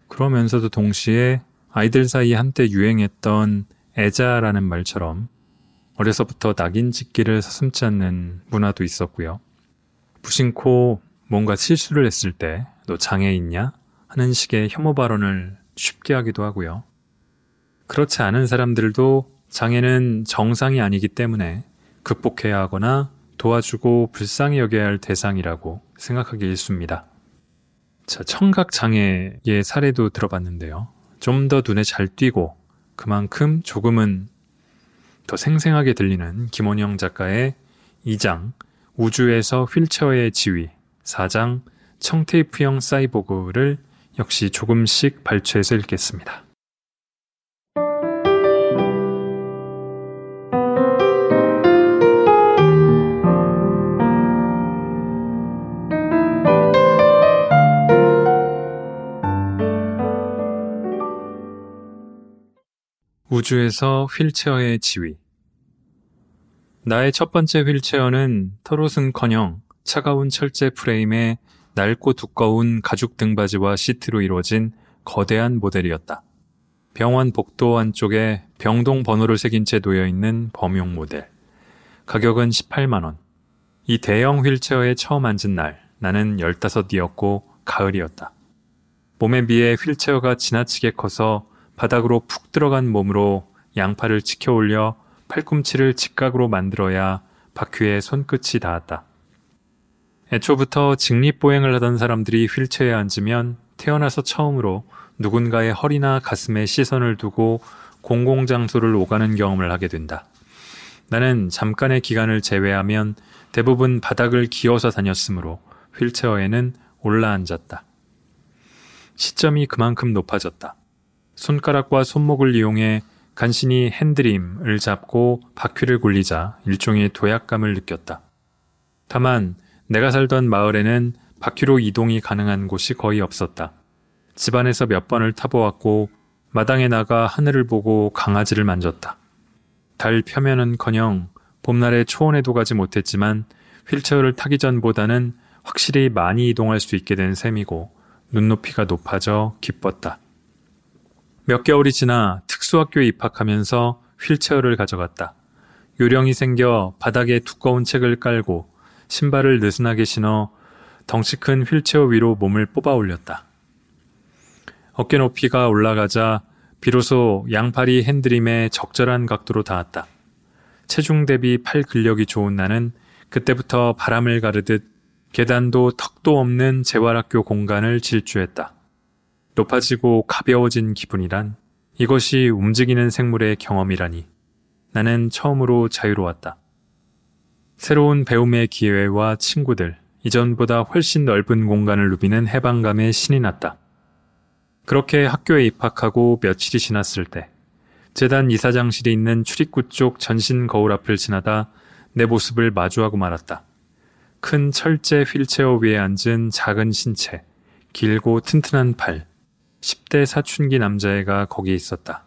그러면서도 동시에 아이들 사이에 한때 유행했던 애자라는 말처럼 어려서부터 낙인 찍기를 서슴지 않는 문화도 있었고요. 무심코 뭔가 실수를 했을 때 너 장애있냐? 하는 식의 혐오 발언을 쉽게 하기도 하고요. 그렇지 않은 사람들도 장애는 정상이 아니기 때문에 극복해야 하거나 도와주고 불쌍히 여겨야 할 대상이라고 생각하기 일쑤입니다. 자, 청각 장애의 사례도 들어봤는데요. 좀 더 눈에 잘 띄고 그만큼 조금은 더 생생하게 들리는 김원영 작가의 2장 우주에서 휠체어의 지위 4장 청테이프형 사이보그를 역시 조금씩 발췌해서 읽겠습니다. 우주에서 휠체어의 지위. 나의 첫 번째 휠체어는 털옷은커녕 차가운 철제 프레임에 낡고 두꺼운 가죽 등받이와 시트로 이루어진 거대한 모델이었다. 병원 복도 안쪽에 병동 번호를 새긴 채 놓여 있는 범용 모델. 가격은 18만 원. 이 대형 휠체어에 처음 앉은 날, 나는 15이었고 가을이었다. 몸에 비해 휠체어가 지나치게 커서 바닥으로 푹 들어간 몸으로 양팔을 치켜 올려 팔꿈치를 직각으로 만들어야 바퀴에 손끝이 닿았다. 애초부터 직립보행을 하던 사람들이 휠체어에 앉으면 태어나서 처음으로 누군가의 허리나 가슴에 시선을 두고 공공장소를 오가는 경험을 하게 된다. 나는 잠깐의 기간을 제외하면 대부분 바닥을 기어서 다녔으므로 휠체어에는 올라앉았다. 시점이 그만큼 높아졌다. 손가락과 손목을 이용해 간신히 핸드림을 잡고 바퀴를 굴리자 일종의 도약감을 느꼈다. 다만 내가 살던 마을에는 바퀴로 이동이 가능한 곳이 거의 없었다. 집안에서 몇 번을 타보았고 마당에 나가 하늘을 보고 강아지를 만졌다. 달 표면은커녕 봄날에 초원에도 가지 못했지만 휠체어를 타기 전보다는 확실히 많이 이동할 수 있게 된 셈이고 눈높이가 높아져 기뻤다. 몇 개월이 지나 특수학교에 입학하면서 휠체어를 가져갔다. 요령이 생겨 바닥에 두꺼운 책을 깔고 신발을 느슨하게 신어 덩치 큰 휠체어 위로 몸을 뽑아 올렸다. 어깨 높이가 올라가자 비로소 양팔이 핸드림에 적절한 각도로 닿았다. 체중 대비 팔 근력이 좋은 나는 그때부터 바람을 가르듯 계단도 턱도 없는 재활학교 공간을 질주했다. 높아지고 가벼워진 기분이란 이것이 움직이는 생물의 경험이라니 나는 처음으로 자유로웠다. 새로운 배움의 기회와 친구들, 이전보다 훨씬 넓은 공간을 누비는 해방감에 신이 났다. 그렇게 학교에 입학하고 며칠이 지났을 때 재단 이사장실이 있는 출입구 쪽 전신 거울 앞을 지나다 내 모습을 마주하고 말았다. 큰 철제 휠체어 위에 앉은 작은 신체, 길고 튼튼한 팔, 10대 사춘기 남자애가 거기 있었다.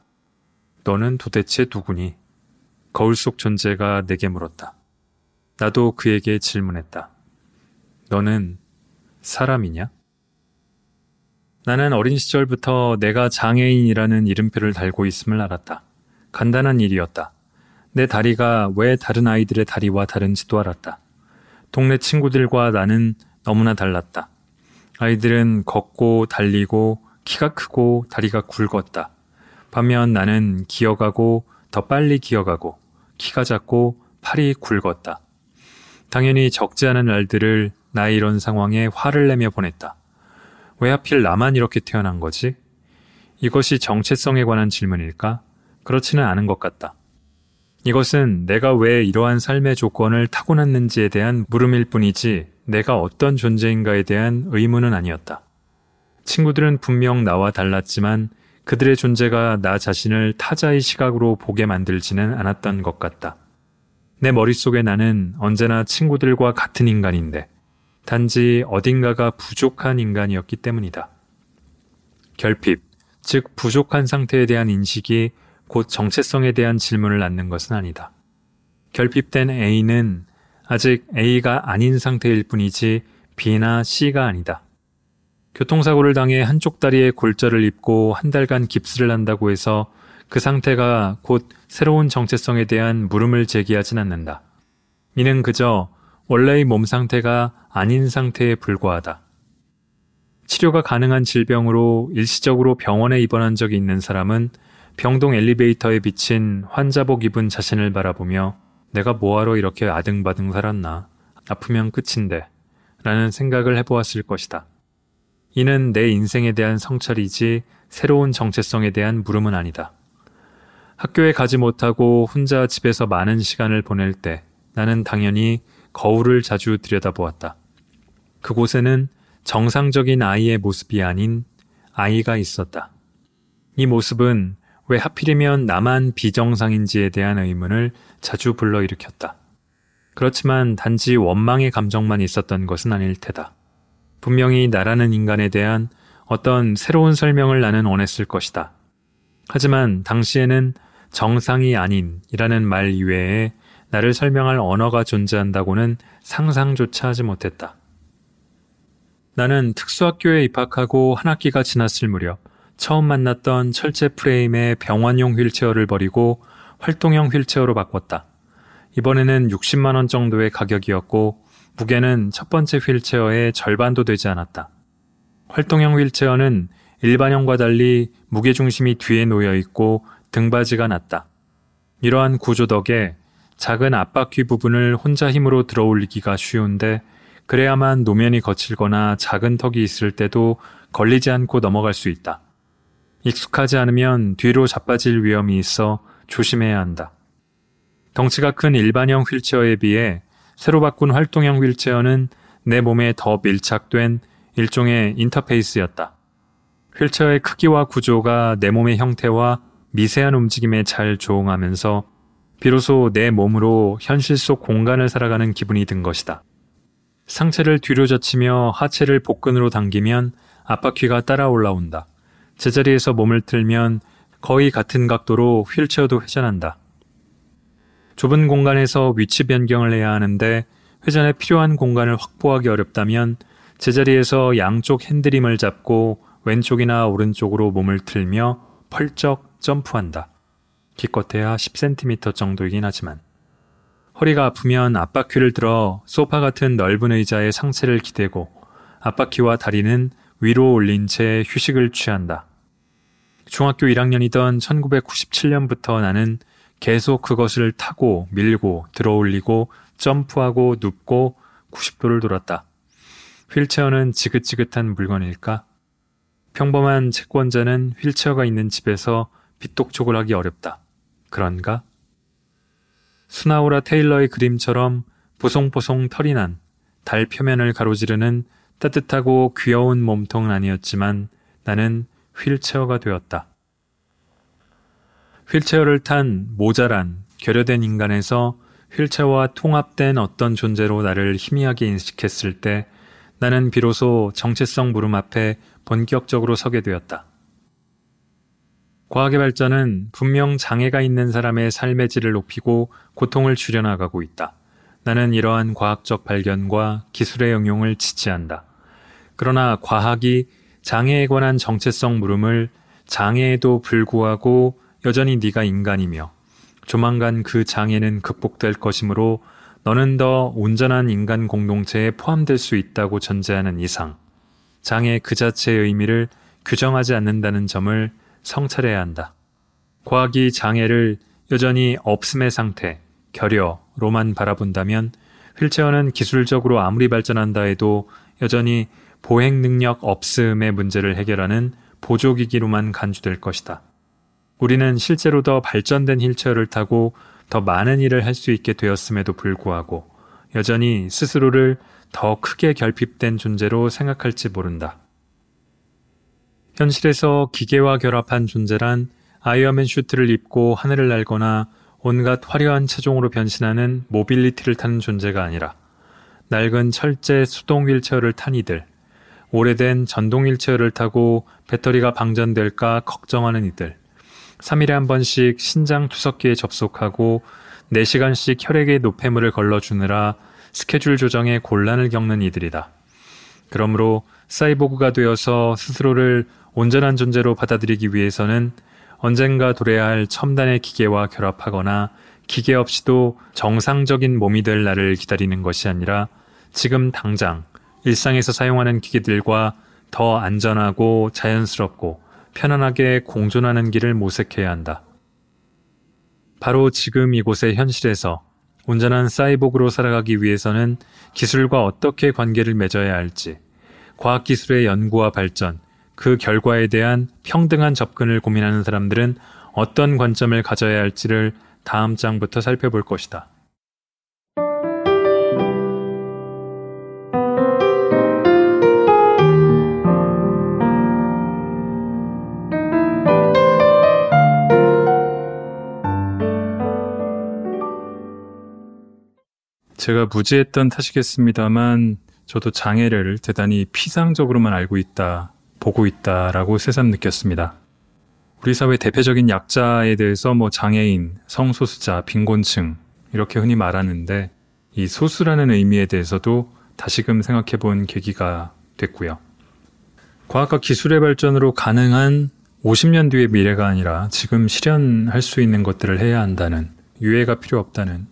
너는 도대체 누구니? 거울 속 존재가 내게 물었다. 나도 그에게 질문했다. 너는 사람이냐? 나는 어린 시절부터 내가 장애인이라는 이름표를 달고 있음을 알았다. 간단한 일이었다. 내 다리가 왜 다른 아이들의 다리와 다른지도 알았다. 동네 친구들과 나는 너무나 달랐다. 아이들은 걷고 달리고 키가 크고 다리가 굵었다. 반면 나는 기어가고 더 빨리 기어가고 키가 작고 팔이 굵었다. 당연히 적지 않은 날들을 나의 이런 상황에 화를 내며 보냈다. 왜 하필 나만 이렇게 태어난 거지? 이것이 정체성에 관한 질문일까? 그렇지는 않은 것 같다. 이것은 내가 왜 이러한 삶의 조건을 타고났는지에 대한 물음일 뿐이지 내가 어떤 존재인가에 대한 의문은 아니었다. 친구들은 분명 나와 달랐지만 그들의 존재가 나 자신을 타자의 시각으로 보게 만들지는 않았던 것 같다. 내 머릿속에 나는 언제나 친구들과 같은 인간인데 단지 어딘가가 부족한 인간이었기 때문이다. 결핍, 즉 부족한 상태에 대한 인식이 곧 정체성에 대한 질문을 낳는 것은 아니다. 결핍된 A는 아직 A가 아닌 상태일 뿐이지 B나 C가 아니다. 교통사고를 당해 한쪽 다리에 골절을 입고 한 달간 깁스를 한다고 해서 그 상태가 곧 새로운 정체성에 대한 물음을 제기하진 않는다. 이는 그저 원래의 몸 상태가 아닌 상태에 불과하다. 치료가 가능한 질병으로 일시적으로 병원에 입원한 적이 있는 사람은 병동 엘리베이터에 비친 환자복 입은 자신을 바라보며 내가 뭐하러 이렇게 아등바등 살았나. 아프면 끝인데. 라는 생각을 해보았을 것이다. 이는 내 인생에 대한 성찰이지 새로운 정체성에 대한 물음은 아니다. 학교에 가지 못하고 혼자 집에서 많은 시간을 보낼 때 나는 당연히 거울을 자주 들여다보았다. 그곳에는 정상적인 아이의 모습이 아닌 아이가 있었다. 이 모습은 왜 하필이면 나만 비정상인지에 대한 의문을 자주 불러일으켰다. 그렇지만 단지 원망의 감정만 있었던 것은 아닐 테다. 분명히 나라는 인간에 대한 어떤 새로운 설명을 나는 원했을 것이다. 하지만 당시에는 정상이 아닌이라는 말 이외에 나를 설명할 언어가 존재한다고는 상상조차 하지 못했다. 나는 특수학교에 입학하고 한 학기가 지났을 무렵 처음 만났던 철제 프레임의 병원용 휠체어를 버리고 활동형 휠체어로 바꿨다. 이번에는 60만원 정도의 가격이었고, 무게는 첫 번째 휠체어의 절반도 되지 않았다. 활동형 휠체어는 일반형과 달리 무게중심이 뒤에 놓여 있고 등받이가 낮다. 이러한 구조 덕에 작은 앞바퀴 부분을 혼자 힘으로 들어 올리기가 쉬운데 그래야만 노면이 거칠거나 작은 턱이 있을 때도 걸리지 않고 넘어갈 수 있다. 익숙하지 않으면 뒤로 자빠질 위험이 있어 조심해야 한다. 덩치가 큰 일반형 휠체어에 비해 새로 바꾼 활동형 휠체어는 내 몸에 더 밀착된 일종의 인터페이스였다. 휠체어의 크기와 구조가 내 몸의 형태와 미세한 움직임에 잘 조응하면서 비로소 내 몸으로 현실 속 공간을 살아가는 기분이 든 것이다. 상체를 뒤로 젖히며 하체를 복근으로 당기면 앞바퀴가 따라 올라온다. 제자리에서 몸을 틀면 거의 같은 각도로 휠체어도 회전한다. 좁은 공간에서 위치 변경을 해야 하는데 회전에 필요한 공간을 확보하기 어렵다면 제자리에서 양쪽 핸드림을 잡고 왼쪽이나 오른쪽으로 몸을 틀며 펄쩍 점프한다. 기껏해야 10cm 정도이긴 하지만 허리가 아프면 앞바퀴를 들어 소파 같은 넓은 의자에 상체를 기대고 앞바퀴와 다리는 위로 올린 채 휴식을 취한다. 중학교 1학년이던 1997년부터 나는 계속 그것을 타고 밀고 들어 올리고 점프하고 눕고 90도를 돌았다. 휠체어는 지긋지긋한 물건일까? 평범한 채권자는 휠체어가 있는 집에서 빗독촉을 하기 어렵다. 그런가? 스나우라 테일러의 그림처럼 보송보송 털이 난 달 표면을 가로지르는 따뜻하고 귀여운 몸통은 아니었지만 나는 휠체어가 되었다. 휠체어를 탄 모자란 결여된 인간에서 휠체어와 통합된 어떤 존재로 나를 희미하게 인식했을 때 나는 비로소 정체성 물음 앞에 본격적으로 서게 되었다. 과학의 발전은 분명 장애가 있는 사람의 삶의 질을 높이고 고통을 줄여나가고 있다. 나는 이러한 과학적 발견과 기술의 응용을 지지한다. 그러나 과학이 장애에 관한 정체성 물음을 장애에도 불구하고 여전히 네가 인간이며 조만간 그 장애는 극복될 것이므로 너는 더 온전한 인간 공동체에 포함될 수 있다고 전제하는 이상 장애 그 자체의 의미를 규정하지 않는다는 점을 성찰해야 한다. 과학이 장애를 여전히 없음의 상태, 결여로만 바라본다면 휠체어는 기술적으로 아무리 발전한다 해도 여전히 보행 능력 없음의 문제를 해결하는 보조기기로만 간주될 것이다. 우리는 실제로 더 발전된 휠체어를 타고 더 많은 일을 할 수 있게 되었음에도 불구하고 여전히 스스로를 더 크게 결핍된 존재로 생각할지 모른다. 현실에서 기계와 결합한 존재란 아이언맨 슈트를 입고 하늘을 날거나 온갖 화려한 차종으로 변신하는 모빌리티를 타는 존재가 아니라 낡은 철제 수동 휠체어를 탄 이들, 오래된 전동 휠체어를 타고 배터리가 방전될까 걱정하는 이들, 3일에 한 번씩 신장 투석기에 접속하고 4시간씩 혈액의 노폐물을 걸러주느라 스케줄 조정에 곤란을 겪는 이들이다. 그러므로 사이보그가 되어서 스스로를 온전한 존재로 받아들이기 위해서는 언젠가 도래야 할 첨단의 기계와 결합하거나 기계 없이도 정상적인 몸이 될 날을 기다리는 것이 아니라 지금 당장 일상에서 사용하는 기계들과 더 안전하고 자연스럽고 편안하게 공존하는 길을 모색해야 한다. 바로 지금 이곳의 현실에서 온전한 사이보그로 살아가기 위해서는 기술과 어떻게 관계를 맺어야 할지, 과학기술의 연구와 발전, 그 결과에 대한 평등한 접근을 고민하는 사람들은 어떤 관점을 가져야 할지를 다음 장부터 살펴볼 것이다. 제가 무지했던 탓이겠습니다만 저도 장애를 대단히 피상적으로만 알고 있다, 보고 있다라고 새삼 느꼈습니다. 우리 사회 대표적인 약자에 대해서 뭐 장애인, 성소수자, 빈곤층 이렇게 흔히 말하는데 이 소수라는 의미에 대해서도 다시금 생각해 본 계기가 됐고요. 과학과 기술의 발전으로 가능한 50년 뒤의 미래가 아니라 지금 실현할 수 있는 것들을 해야 한다는 유해가 필요 없다는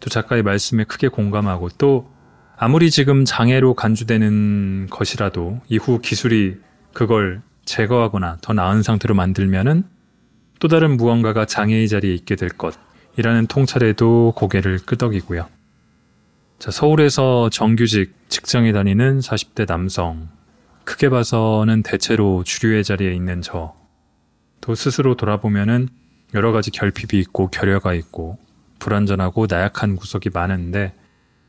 또 작가의 말씀에 크게 공감하고 또 아무리 지금 장애로 간주되는 것이라도 이후 기술이 그걸 제거하거나 더 나은 상태로 만들면은 또 다른 무언가가 장애의 자리에 있게 될 것이라는 통찰에도 고개를 끄덕이고요. 자, 서울에서 정규직 직장에 다니는 40대 남성. 크게 봐서는 대체로 주류의 자리에 있는 저. 또 스스로 돌아보면은 여러 가지 결핍이 있고 결여가 있고 불완전하고 나약한 구석이 많은데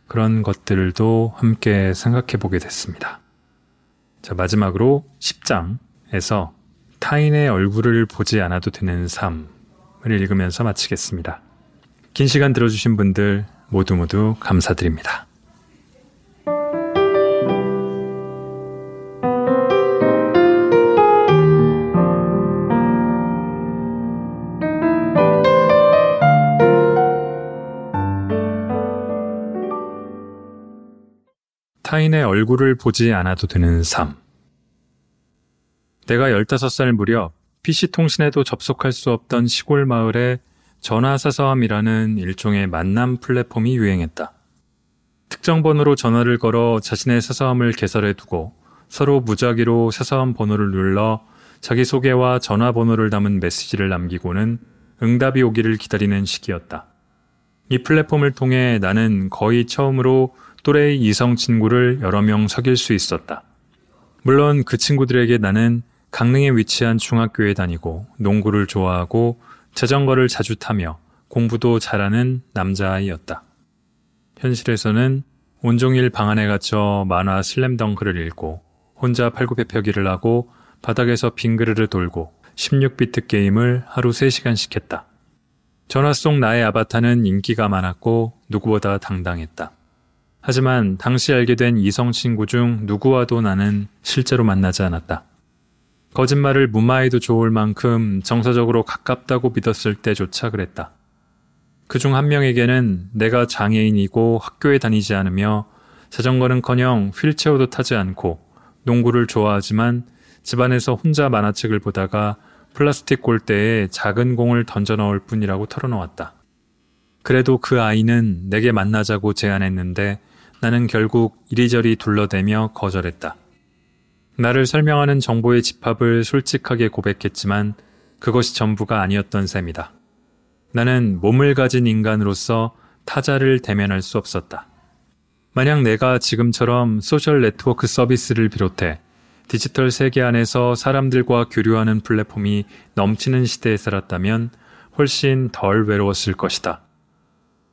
그런 것들도 함께 생각해 보게 됐습니다. 자, 마지막으로 10장에서 타인의 얼굴을 보지 않아도 되는 삶을 읽으면서 마치겠습니다. 긴 시간 들어주신 분들 모두 모두 감사드립니다. 타인의 얼굴을 보지 않아도 되는 삶. 내가 15살 무렵 PC통신에도 접속할 수 없던 시골 마을에 전화사서함이라는 일종의 만남 플랫폼이 유행했다. 특정 번호로 전화를 걸어 자신의 사서함을 개설해 두고 서로 무작위로 사서함 번호를 눌러 자기소개와 전화번호를 담은 메시지를 남기고는 응답이 오기를 기다리는 시기였다. 이 플랫폼을 통해 나는 거의 처음으로 또래의 이성 친구를 여러 명 사귈 수 있었다. 물론 그 친구들에게 나는 강릉에 위치한 중학교에 다니고 농구를 좋아하고 자전거를 자주 타며 공부도 잘하는 남자아이였다. 현실에서는 온종일 방 안에 갇혀 만화 슬램덩크를 읽고 혼자 팔굽혀펴기를 하고 바닥에서 빙그르르 돌고 16비트 게임을 하루 3시간씩 했다. 전화 속 나의 아바타는 인기가 많았고 누구보다 당당했다. 하지만 당시 알게 된 이성 친구 중 누구와도 나는 실제로 만나지 않았다. 거짓말을 무마해도 좋을 만큼 정서적으로 가깝다고 믿었을 때조차 그랬다. 그 중 한 명에게는 내가 장애인이고 학교에 다니지 않으며 자전거는커녕 휠체어도 타지 않고 농구를 좋아하지만 집안에서 혼자 만화책을 보다가 플라스틱 골대에 작은 공을 던져 넣을 뿐이라고 털어놓았다. 그래도 그 아이는 내게 만나자고 제안했는데 나는 결국 이리저리 둘러대며 거절했다. 나를 설명하는 정보의 집합을 솔직하게 고백했지만 그것이 전부가 아니었던 셈이다. 나는 몸을 가진 인간으로서 타자를 대면할 수 없었다. 만약 내가 지금처럼 소셜 네트워크 서비스를 비롯해 디지털 세계 안에서 사람들과 교류하는 플랫폼이 넘치는 시대에 살았다면 훨씬 덜 외로웠을 것이다.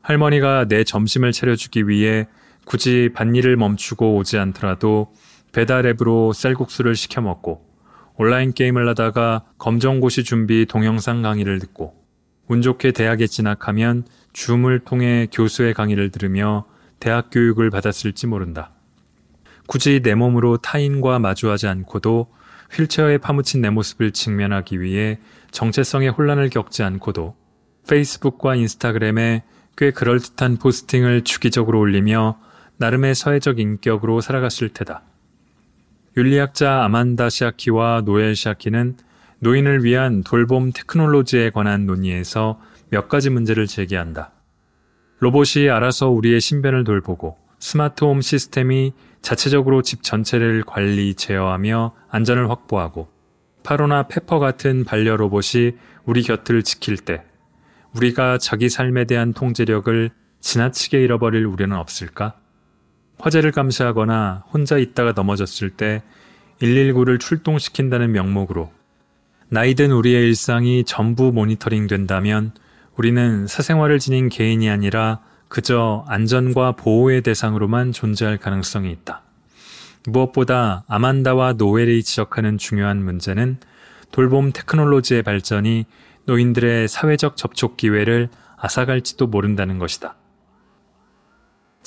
할머니가 내 점심을 차려주기 위해 굳이 밭일을 멈추고 오지 않더라도 배달 앱으로 쌀국수를 시켜 먹고 온라인 게임을 하다가 검정고시 준비 동영상 강의를 듣고 운 좋게 대학에 진학하면 줌을 통해 교수의 강의를 들으며 대학 교육을 받았을지 모른다. 굳이 내 몸으로 타인과 마주하지 않고도 휠체어에 파묻힌 내 모습을 직면하기 위해 정체성의 혼란을 겪지 않고도 페이스북과 인스타그램에 꽤 그럴듯한 포스팅을 주기적으로 올리며 나름의 사회적 인격으로 살아갔을 테다. 윤리학자 아만다 시아키와 노엘 시아키는 노인을 위한 돌봄 테크놀로지에 관한 논의에서 몇 가지 문제를 제기한다. 로봇이 알아서 우리의 신변을 돌보고 스마트홈 시스템이 자체적으로 집 전체를 관리, 제어하며 안전을 확보하고 파로나 페퍼 같은 반려 로봇이 우리 곁을 지킬 때 우리가 자기 삶에 대한 통제력을 지나치게 잃어버릴 우려는 없을까? 화재를 감시하거나 혼자 있다가 넘어졌을 때 119를 출동시킨다는 명목으로 나이든 우리의 일상이 전부 모니터링 된다면 우리는 사생활을 지닌 개인이 아니라 그저 안전과 보호의 대상으로만 존재할 가능성이 있다. 무엇보다 아만다와 노엘이 지적하는 중요한 문제는 돌봄 테크놀로지의 발전이 노인들의 사회적 접촉 기회를 앗아갈지도 모른다는 것이다.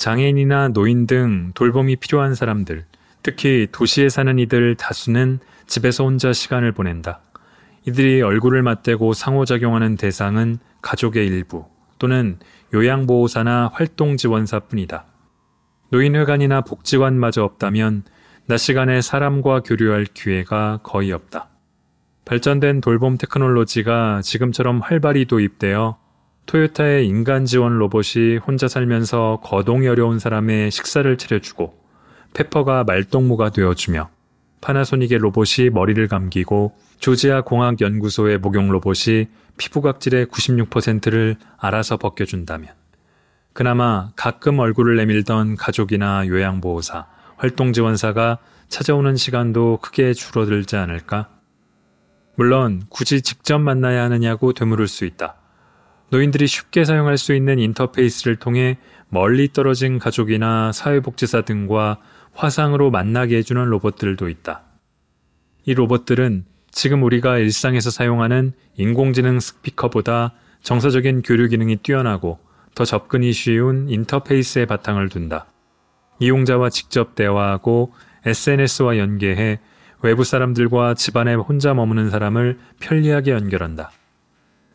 장애인이나 노인 등 돌봄이 필요한 사람들, 특히 도시에 사는 이들 다수는 집에서 혼자 시간을 보낸다. 이들이 얼굴을 맞대고 상호작용하는 대상은 가족의 일부 또는 요양보호사나 활동지원사뿐이다. 노인회관이나 복지관마저 없다면 낮 시간에 사람과 교류할 기회가 거의 없다. 발전된 돌봄 테크놀로지가 지금처럼 활발히 도입되어 토요타의 인간 지원 로봇이 혼자 살면서 거동이 어려운 사람의 식사를 차려주고 페퍼가 말동무가 되어주며 파나소닉의 로봇이 머리를 감기고 조지아 공학 연구소의 목용 로봇이 피부각질의 96%를 알아서 벗겨준다면 그나마 가끔 얼굴을 내밀던 가족이나 요양보호사, 활동지원사가 찾아오는 시간도 크게 줄어들지 않을까? 물론 굳이 직접 만나야 하느냐고 되물을 수 있다. 노인들이 쉽게 사용할 수 있는 인터페이스를 통해 멀리 떨어진 가족이나 사회복지사 등과 화상으로 만나게 해주는 로봇들도 있다. 이 로봇들은 지금 우리가 일상에서 사용하는 인공지능 스피커보다 정서적인 교류 기능이 뛰어나고 더 접근이 쉬운 인터페이스의 바탕을 둔다. 이용자와 직접 대화하고 SNS와 연계해 외부 사람들과 집안에 혼자 머무는 사람을 편리하게 연결한다.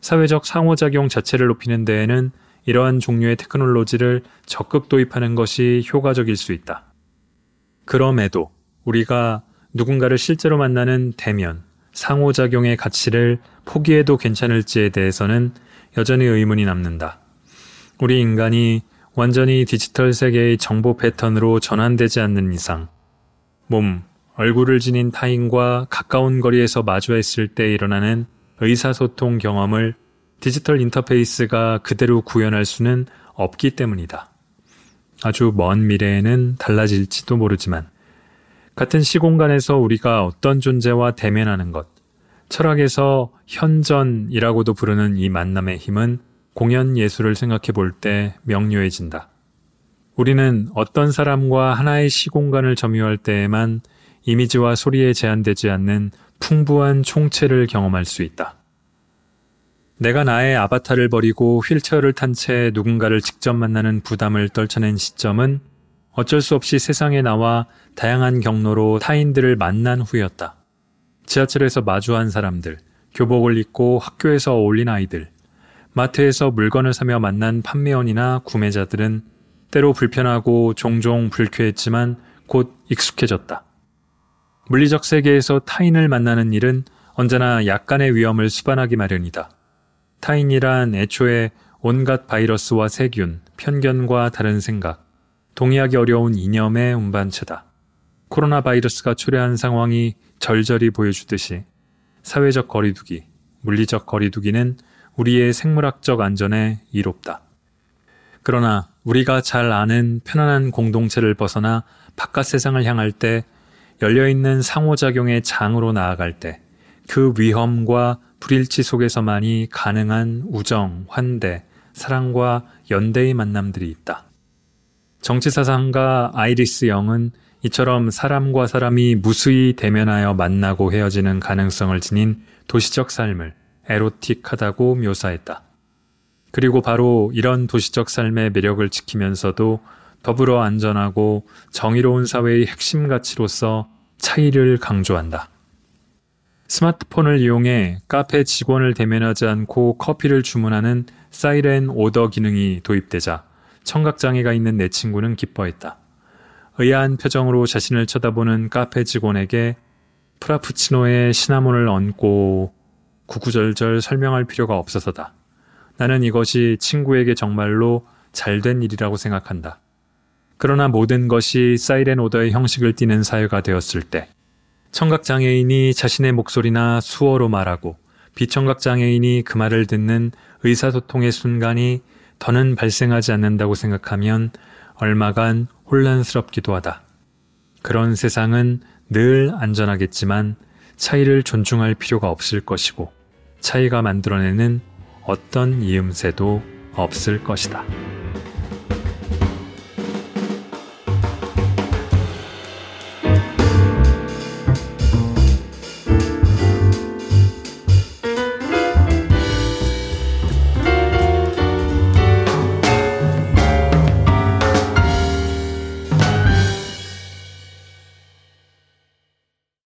사회적 상호작용 자체를 높이는 데에는 이러한 종류의 테크놀로지를 적극 도입하는 것이 효과적일 수 있다. 그럼에도 우리가 누군가를 실제로 만나는 대면, 상호작용의 가치를 포기해도 괜찮을지에 대해서는 여전히 의문이 남는다. 우리 인간이 완전히 디지털 세계의 정보 패턴으로 전환되지 않는 이상, 몸, 얼굴을 지닌 타인과 가까운 거리에서 마주했을 때 일어나는 의사소통 경험을 디지털 인터페이스가 그대로 구현할 수는 없기 때문이다. 아주 먼 미래에는 달라질지도 모르지만 같은 시공간에서 우리가 어떤 존재와 대면하는 것, 철학에서 현전이라고도 부르는 이 만남의 힘은 공연 예술을 생각해 볼 때 명료해진다. 우리는 어떤 사람과 하나의 시공간을 점유할 때에만 이미지와 소리에 제한되지 않는 풍부한 총체를 경험할 수 있다. 내가 나의 아바타를 버리고 휠체어를 탄 채 누군가를 직접 만나는 부담을 떨쳐낸 시점은 어쩔 수 없이 세상에 나와 다양한 경로로 타인들을 만난 후였다. 지하철에서 마주한 사람들, 교복을 입고 학교에서 어울린 아이들, 마트에서 물건을 사며 만난 판매원이나 구매자들은 때로 불편하고 종종 불쾌했지만 곧 익숙해졌다. 물리적 세계에서 타인을 만나는 일은 언제나 약간의 위험을 수반하기 마련이다. 타인이란 애초에 온갖 바이러스와 세균, 편견과 다른 생각, 동의하기 어려운 이념의 운반체다. 코로나 바이러스가 초래한 상황이 절절히 보여주듯이 사회적 거리두기, 물리적 거리두기는 우리의 생물학적 안전에 이롭다. 그러나 우리가 잘 아는 편안한 공동체를 벗어나 바깥 세상을 향할 때 열려있는 상호작용의 장으로 나아갈 때 그 위험과 불일치 속에서만이 가능한 우정, 환대, 사랑과 연대의 만남들이 있다. 정치사상가 아이리스 영은 이처럼 사람과 사람이 무수히 대면하여 만나고 헤어지는 가능성을 지닌 도시적 삶을 에로틱하다고 묘사했다. 그리고 바로 이런 도시적 삶의 매력을 지키면서도 더불어 안전하고 정의로운 사회의 핵심 가치로서 차이를 강조한다. 스마트폰을 이용해 카페 직원을 대면하지 않고 커피를 주문하는 사이렌 오더 기능이 도입되자 청각장애가 있는 내 친구는 기뻐했다. 의아한 표정으로 자신을 쳐다보는 카페 직원에게 프라푸치노에 시나몬을 얹고 구구절절 설명할 필요가 없어서다. 나는 이것이 친구에게 정말로 잘된 일이라고 생각한다. 그러나 모든 것이 사이렌 오더의 형식을 띠는 사회가 되었을 때 청각 장애인이 자신의 목소리나 수어로 말하고 비청각 장애인이 그 말을 듣는 의사소통의 순간이 더는 발생하지 않는다고 생각하면 얼마간 혼란스럽기도 하다. 그런 세상은 늘 안전하겠지만 차이를 존중할 필요가 없을 것이고 차이가 만들어내는 어떤 이음새도 없을 것이다.